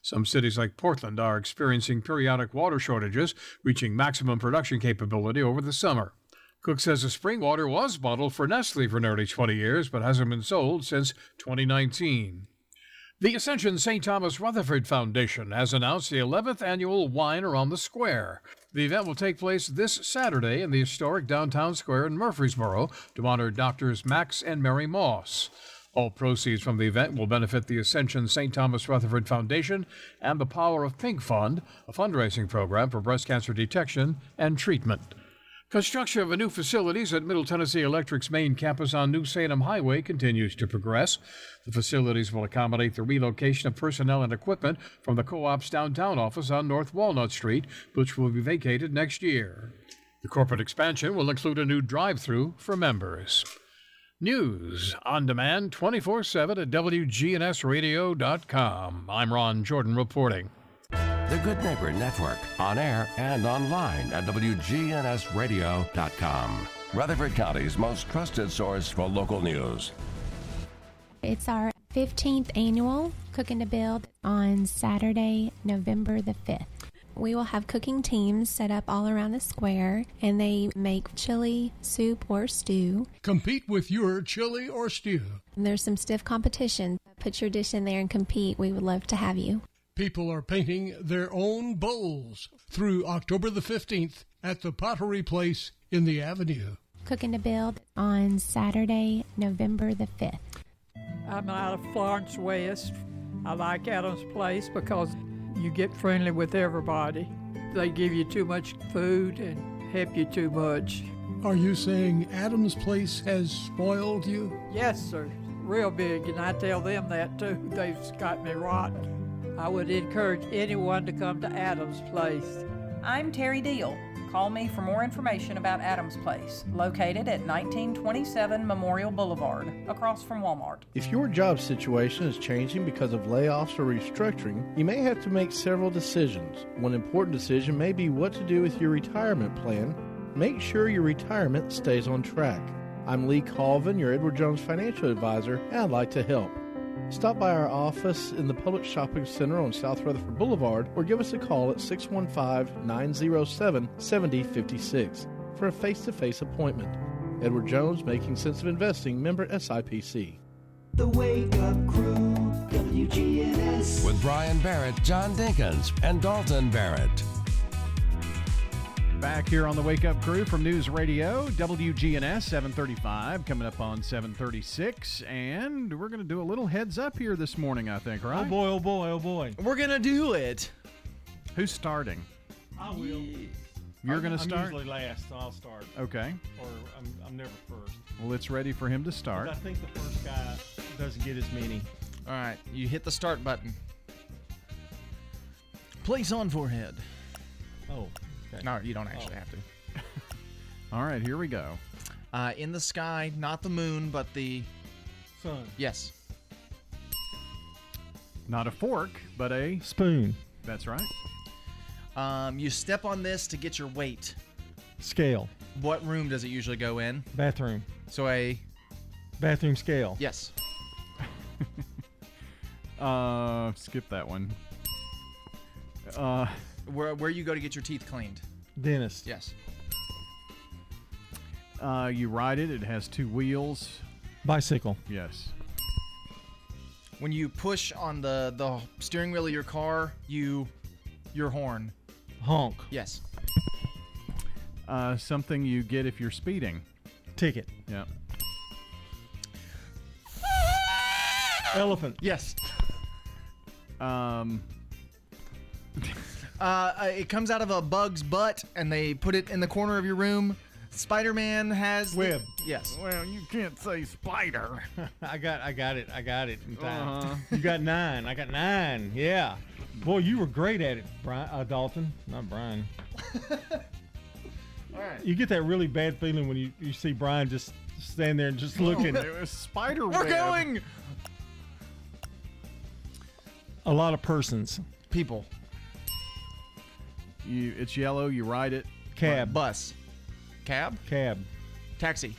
Some cities like Portland are experiencing periodic water shortages, reaching maximum production capability over the summer. Cook says the spring water was bottled for Nestle for nearly 20 years, but hasn't been sold since 2019. The Ascension St. Thomas Rutherford Foundation has announced the 11th annual Wine Around the Square. The event will take place this Saturday in the historic downtown square in Murfreesboro to honor doctors Max and Mary Moss. All proceeds from the event will benefit the Ascension St. Thomas Rutherford Foundation and the Power of Pink Fund, a fundraising program for breast cancer detection and treatment. Construction of new facilities at Middle Tennessee Electric's main campus on New Salem Highway continues to progress. The facilities will accommodate the relocation of personnel and equipment from the co-op's downtown office on North Walnut Street, which will be vacated next year. The corporate expansion will include a new drive-through for members. News on demand 24/7 at WGNSradio.com. I'm Ron Jordan reporting. The Good Neighbor Network, on air and online at WGNSradio.com. Rutherford County's most trusted source for local news. It's our 15th annual Cooking to Build on Saturday, November the 5th. We will have cooking teams set up all around the square and they make chili, soup, or stew. Compete with your chili or stew. And there's some stiff competition. Put your dish in there and compete. We would love to have you. People are painting their own bowls through October the 15th at the Pottery Place in the Avenue. Cooking to Build on Saturday, November the 5th. I'm out of Florence West. I like Adams Place because you get friendly with everybody. They give you too much food and help you too much. Are you saying Adam's Place has spoiled you? Yes, sir. Real big, and I tell them that too. They've got me rotten. I would encourage anyone to come to Adams Place. I'm Terry Deal. Call me for more information about Adams Place, located at 1927 Memorial Boulevard, across from Walmart. If your job situation is changing because of layoffs or restructuring, you may have to make several decisions. One important decision may be what to do with your retirement plan. Make sure your retirement stays on track. I'm Lee Colvin, your Edward Jones financial advisor, and I'd like to help. Stop by our office in the Public Shopping Center on South Rutherford Boulevard or give us a call at 615 907 7056 for a face to face appointment. Edward Jones, Making Sense of Investing, member SIPC. The Wake Up Crew, WGNS. With Brian Barrett, John Dinkins, and Dalton Barrett. Back here on the Wake Up Crew from News Radio, WGNS 735, coming up on 736. And we're going to do a little heads up here this morning, I think, right? Oh boy, oh boy, oh boy. We're going to do it. Who's starting? I will. You're going to I'm start? usually last, so I'll start. Okay. Or I'm, I'm never first. Well, it's ready for him to start. I think the first guy doesn't get as many. All right, you hit the start button. Place on forehead. Oh. Okay. No, you don't actually have to. (laughs) All right, here we go. Uh, in the sky, not the moon, but the sun. Yes. Not a fork, but a spoon. That's right. Um, you step on this to get your weight. Scale. What room does it usually go in? Bathroom. So a Bathroom scale. yes. (laughs) Uh, skip that one. Uh, Where where you go to get your teeth cleaned? Dentist. Yes. uh, you ride it. It has two wheels. Bicycle. Yes. When you push on the the steering wheel of your car, you your horn. Honk. Yes. Uh, something you get if you're speeding. Ticket. Yeah. Elephant. Yes. Um, (laughs) Uh, uh, it comes out of a bug's butt, and they put it in the corner of your room. Spider-Man has the- Web. yes. Well, you can't say spider. (laughs) I got I got it. I got it in time. Uh-huh. You got nine. I got nine. Yeah. Boy, you were great at it, Brian uh, Dalton. Not Brian. (laughs) All right. You get that really bad feeling when you, you see Brian just stand there and just looking. it was spider We're web. going. A lot of persons. People. You, it's yellow. You ride it. Cab. Bus. Cab. Cab. Taxi.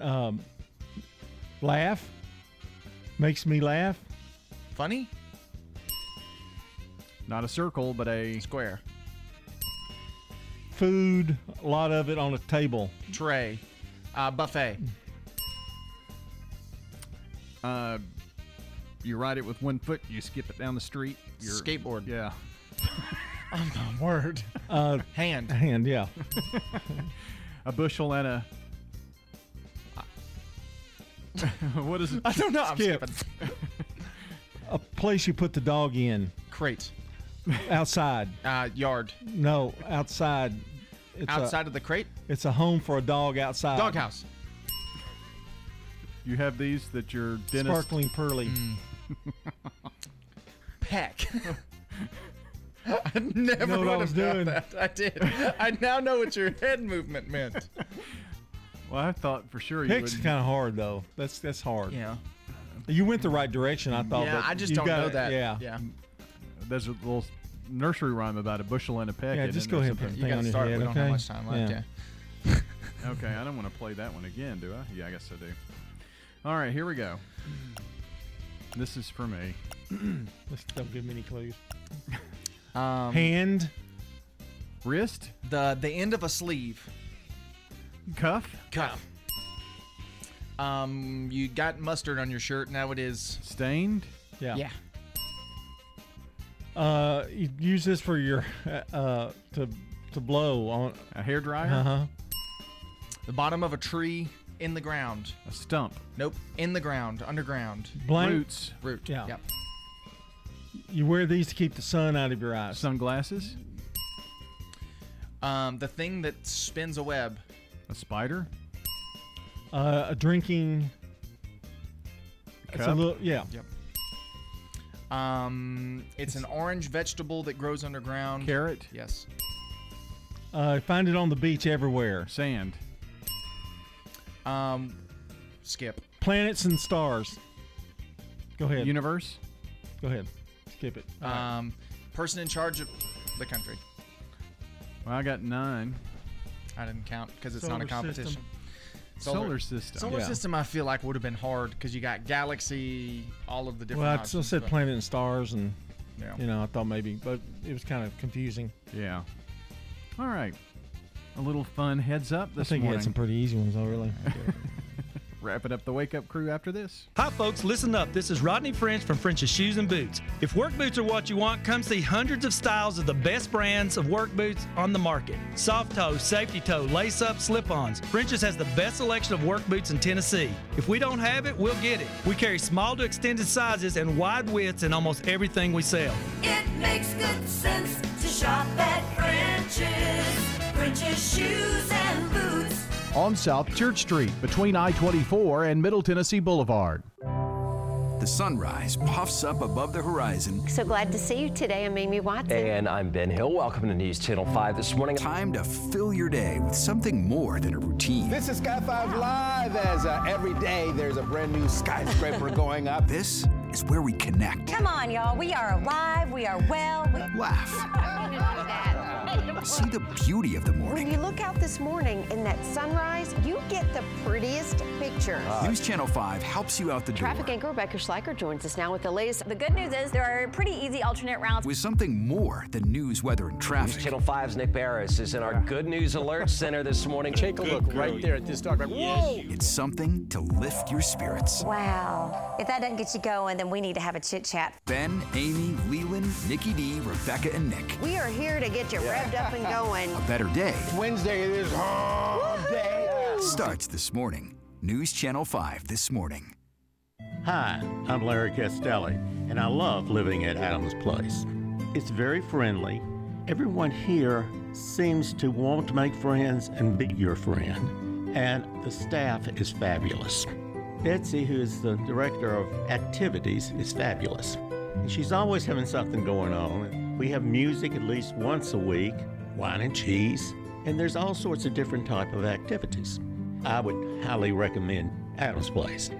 Um, laugh. Makes me laugh. Funny. Not a circle, but a Square. Food. A lot of it on a table. Tray. Uh, buffet. Uh, you ride it with one foot. You skip it down the street. You're, Skateboard. Yeah. Oh my word. Uh, Hand. hand. Yeah. (laughs) a bushel and a. (laughs) what is it? I don't know. I'm Skip. skipping. A place you put the dog in. Crate. Outside. Uh, yard. No, outside. It's Outside of the crate. It's a home for a dog outside. Doghouse. You have these that your dentist. Sparkling pearly. (laughs) Peck. (laughs) I never know what I would was have known doing? that. I did. I now know what your head movement meant. (laughs) Well, I thought for sure you Pick's would. kind of hard though. That's that's hard. Yeah. You went the right direction, I thought. yeah, I just you don't got know that. Yeah. Yeah. Mm, there's a little nursery rhyme about a bushel and a peck. Yeah, just go ahead and something? put You gotta start. head, we don't have much time left. Yeah. Yeah. Okay, I don't want to play that one again, do I? Yeah, I guess I do. All right, here we go. This is for me. Just don't give me any clues. Um, Hand. Wrist, the the end of a sleeve. cuff, Cuff. Um, you got mustard on your shirt. Now it is. stained, Yeah. Yeah. Uh, you use this for your uh, uh to to blow on. a hair dryer, Uh huh. The bottom of a tree in the ground. a stump, Nope. In the ground. Underground. Blank. roots, Root. Yeah. Yep. You wear these to keep the sun out of your eyes. sunglasses, Um, the thing that spins a web. a spider, Uh, a drinking. It's a Cup? little. Yeah. Yep. Um, it's an orange vegetable that grows underground. carrot, Yes. Uh, find it on the beach everywhere. sand, Um, skip. Planets and stars. Go ahead. universe, Go ahead. Skip it. All right. Um, person in charge of the country. Well, I got nine. I didn't count because it's Solar not a competition. system. Solar system. Solar Yeah. system, I feel like would have been hard because you got galaxy, all of the different. Well, I still options, said but- planet and stars, and Yeah. you know, I thought maybe, but it was kind of confusing. Yeah. All right. A little fun heads up I this think you morning. had some pretty easy ones, though. Really. (laughs) Wrapping up the wake up crew after this. Hi, folks, listen up. This is Rodney French from French's Shoes and Boots. If work boots are what you want, come see hundreds of styles of the best brands of work boots on the market soft toe, safety toe, lace up, slip ons. French's has the best selection of work boots in Tennessee. If we don't have it, we'll get it. We carry small to extended sizes and wide widths in almost everything we sell. It makes good sense to shop at French's. French's shoes and boots. On South Church Street, between I 24 and Middle Tennessee Boulevard. The sunrise puffs up above the horizon. So glad to see you today. I'm Amy Watson. And I'm Ben Hill. Welcome to News Channel 5 this morning. Time to fill your day with something more than a routine. This is Sky 5 Live as uh, every day there's a brand new skyscraper (laughs) going up. This is where we connect, Come on, y'all. We are alive. We are well. We... (laughs) see the beauty of the morning. When you look out this morning in that sunrise, you get the prettiest pictures. Ah. News Channel 5 helps you out the door Traffic anchor Rebecca Schleicher joins us now with the latest. The good news is there are pretty easy alternate routes. with something more than news, weather, and traffic. Channel 5's Nick Beres is in our Good News Alert Center this morning. Take a look right there at this dog. Whoa! It's something to lift your spirits. Wow. If that doesn't get you going, then we need to have a chit chat. Ben, Amy, Leland, Nikki D, Rebecca, and Nick. We are here to get you revved up and going. A better day Wednesday, it is hump day. starts this morning. News Channel 5 this morning. Hi, I'm Larry Castelli, and I love living at Adams Place. It's very friendly. Everyone here seems to want to make friends and be your friend, and the staff is fabulous. Betsy, who is the director of activities, is fabulous. And she's always having something going on. We have music at least once a week, wine and cheese, and there's all sorts of different type of activities. I would highly recommend Adams Place.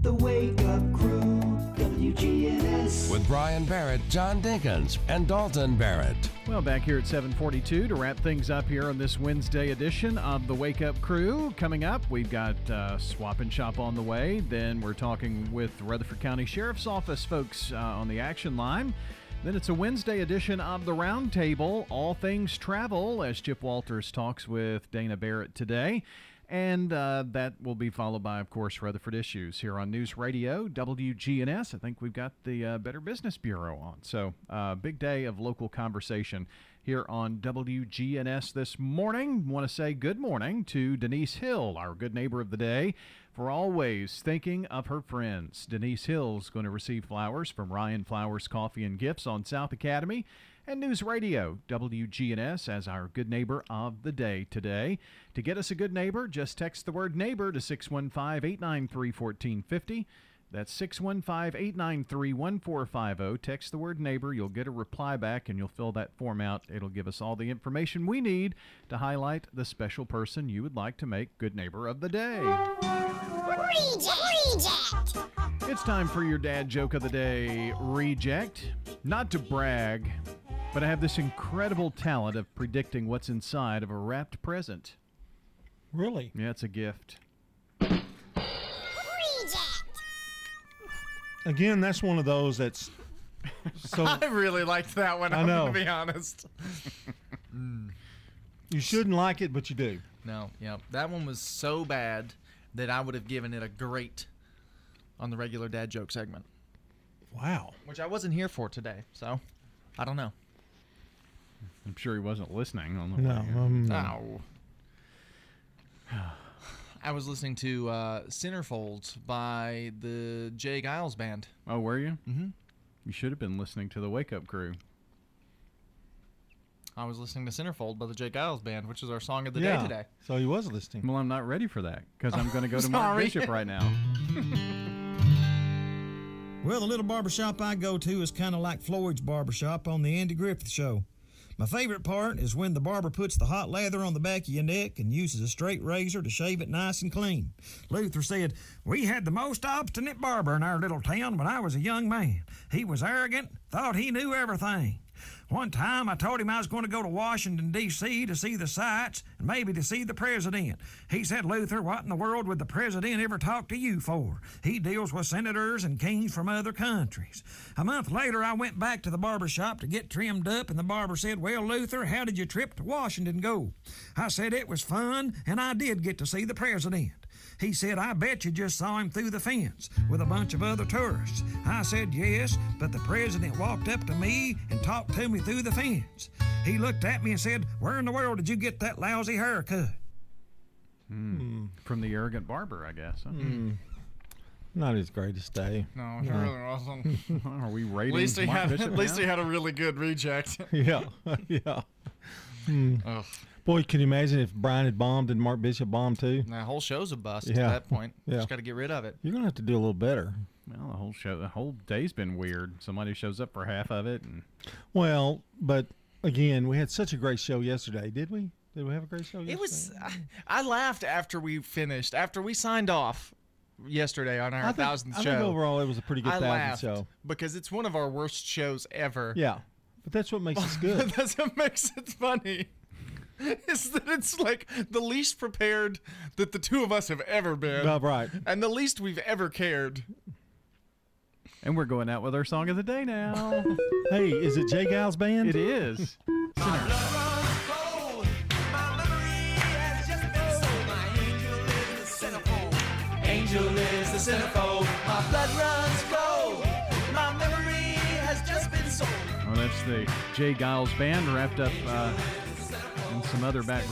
The Wake Up Crew, WGNS. With Brian Barrett, John Dinkins, and Dalton Barrett. Well, back here at 742 to wrap things up here on this Wednesday edition of the Wake Up Crew. Coming up, we've got uh, Swap and Shop on the way. Then we're talking with Rutherford County Sheriff's Office folks uh, on the action line. Then it's a Wednesday edition of the Roundtable, all things travel, as Chip Walters talks with Dana Barrett today. And uh, that will be followed by, of course, Rutherford Issues here on News Radio, WGNS. I think we've got the uh, Better Business Bureau on. So, uh, big day of local conversation here on WGNS this morning. Want to say good morning to Denise Hill, our good neighbor of the day, for always thinking of her friends. Denise Hill's going to receive flowers from Ryan Flowers Coffee and Gifts on South Academy and News Radio, WGNS, as our good neighbor of the day today. To get us a good neighbor, just text the word neighbor to 615 893 1450. That's 615 893 1450. Text the word neighbor. You'll get a reply back and you'll fill that form out. It'll give us all the information we need to highlight the special person you would like to make good neighbor of the day. It's time for your dad joke of the day reject. Not to brag, but I have this incredible talent of predicting what's inside of a wrapped present. Really? Yeah, it's a gift. Reject! Again, that's one of those that's so. (laughs) I really liked that one. I I'm know. gonna be honest. You shouldn't like it, but you do. No, yeah, that one was so bad that I would have given it a great on the regular dad joke segment, Wow. which I wasn't here for today. So I don't know. I'm sure he wasn't listening on the No, way. um, No. I was listening to uh, Centerfolds by the J. Geils band. Oh, were you? Mm-hmm. You should have been listening to the Wake Up Crew. I was listening to Centerfold by the J. Geils band, which is our song of the yeah. day today. So he was listening. Well, I'm not ready for that because I'm going to go (laughs) to Mark Sorry. Bishop right now. (laughs) Well, the little barbershop I go to is kind of like Floyd's barbershop on the Andy Griffith Show. My favorite part is when the barber puts the hot lather on the back of your neck and uses a straight razor to shave it nice and clean. Luther said, We had the most obstinate barber in our little town when I was a young man. He was arrogant, thought he knew everything. One time I told him I was going to go to Washington, D.C. to see the sights and maybe to see the president. He said, Luther, what in the world would the president ever talk to you for? He deals with senators and kings from other countries. A month later, I went back to the barber shop to get trimmed up, and the barber said, Well, Luther, how did your trip to Washington go? I said, It was fun, and I did get to see the president. He said, I bet you just saw him through the fence with a bunch of other tourists. I said, Yes, but the president walked up to me and talked to me through the fence. He looked at me and said, Where in the world did you get that lousy haircut? Hmm. From the arrogant barber, I guess. huh? Hmm. Not his greatest day. No, it really wasn't. (laughs) Are we At least he Mark had. Bishop At least now? he had a really good reject. (laughs) yeah, (laughs) yeah. Hmm. Ugh. Boy, can you imagine if Brian had bombed and Mark Bishop bombed too? The whole show's a bust Yeah. at that point. (laughs) Yeah. Just got to get rid of it. You're gonna have to do a little better. Well, the whole show, the whole day's been weird. Somebody shows up for half of it, and Well, but again, we had such a great show yesterday, did we? Did we have a great show yesterday? It was. I, I laughed after we finished. After we signed off yesterday on our I think- thousandth I show. think overall it was a pretty good I thousandth laughed show. because it's one of our worst shows ever. Yeah, but that's what makes us (laughs) good. That's what makes it funny. (laughs) Is that it's like the least prepared that the two of us have ever been. Oh, right. And the least we've ever cared. and we're going out with our song of the day now. (laughs) hey, is it J. Geils Band? It is. Angel is the centerfold. My blood runs cold. My memory has just been sold. Well, that's the J. Geils Band wrapped up uh, in some other background.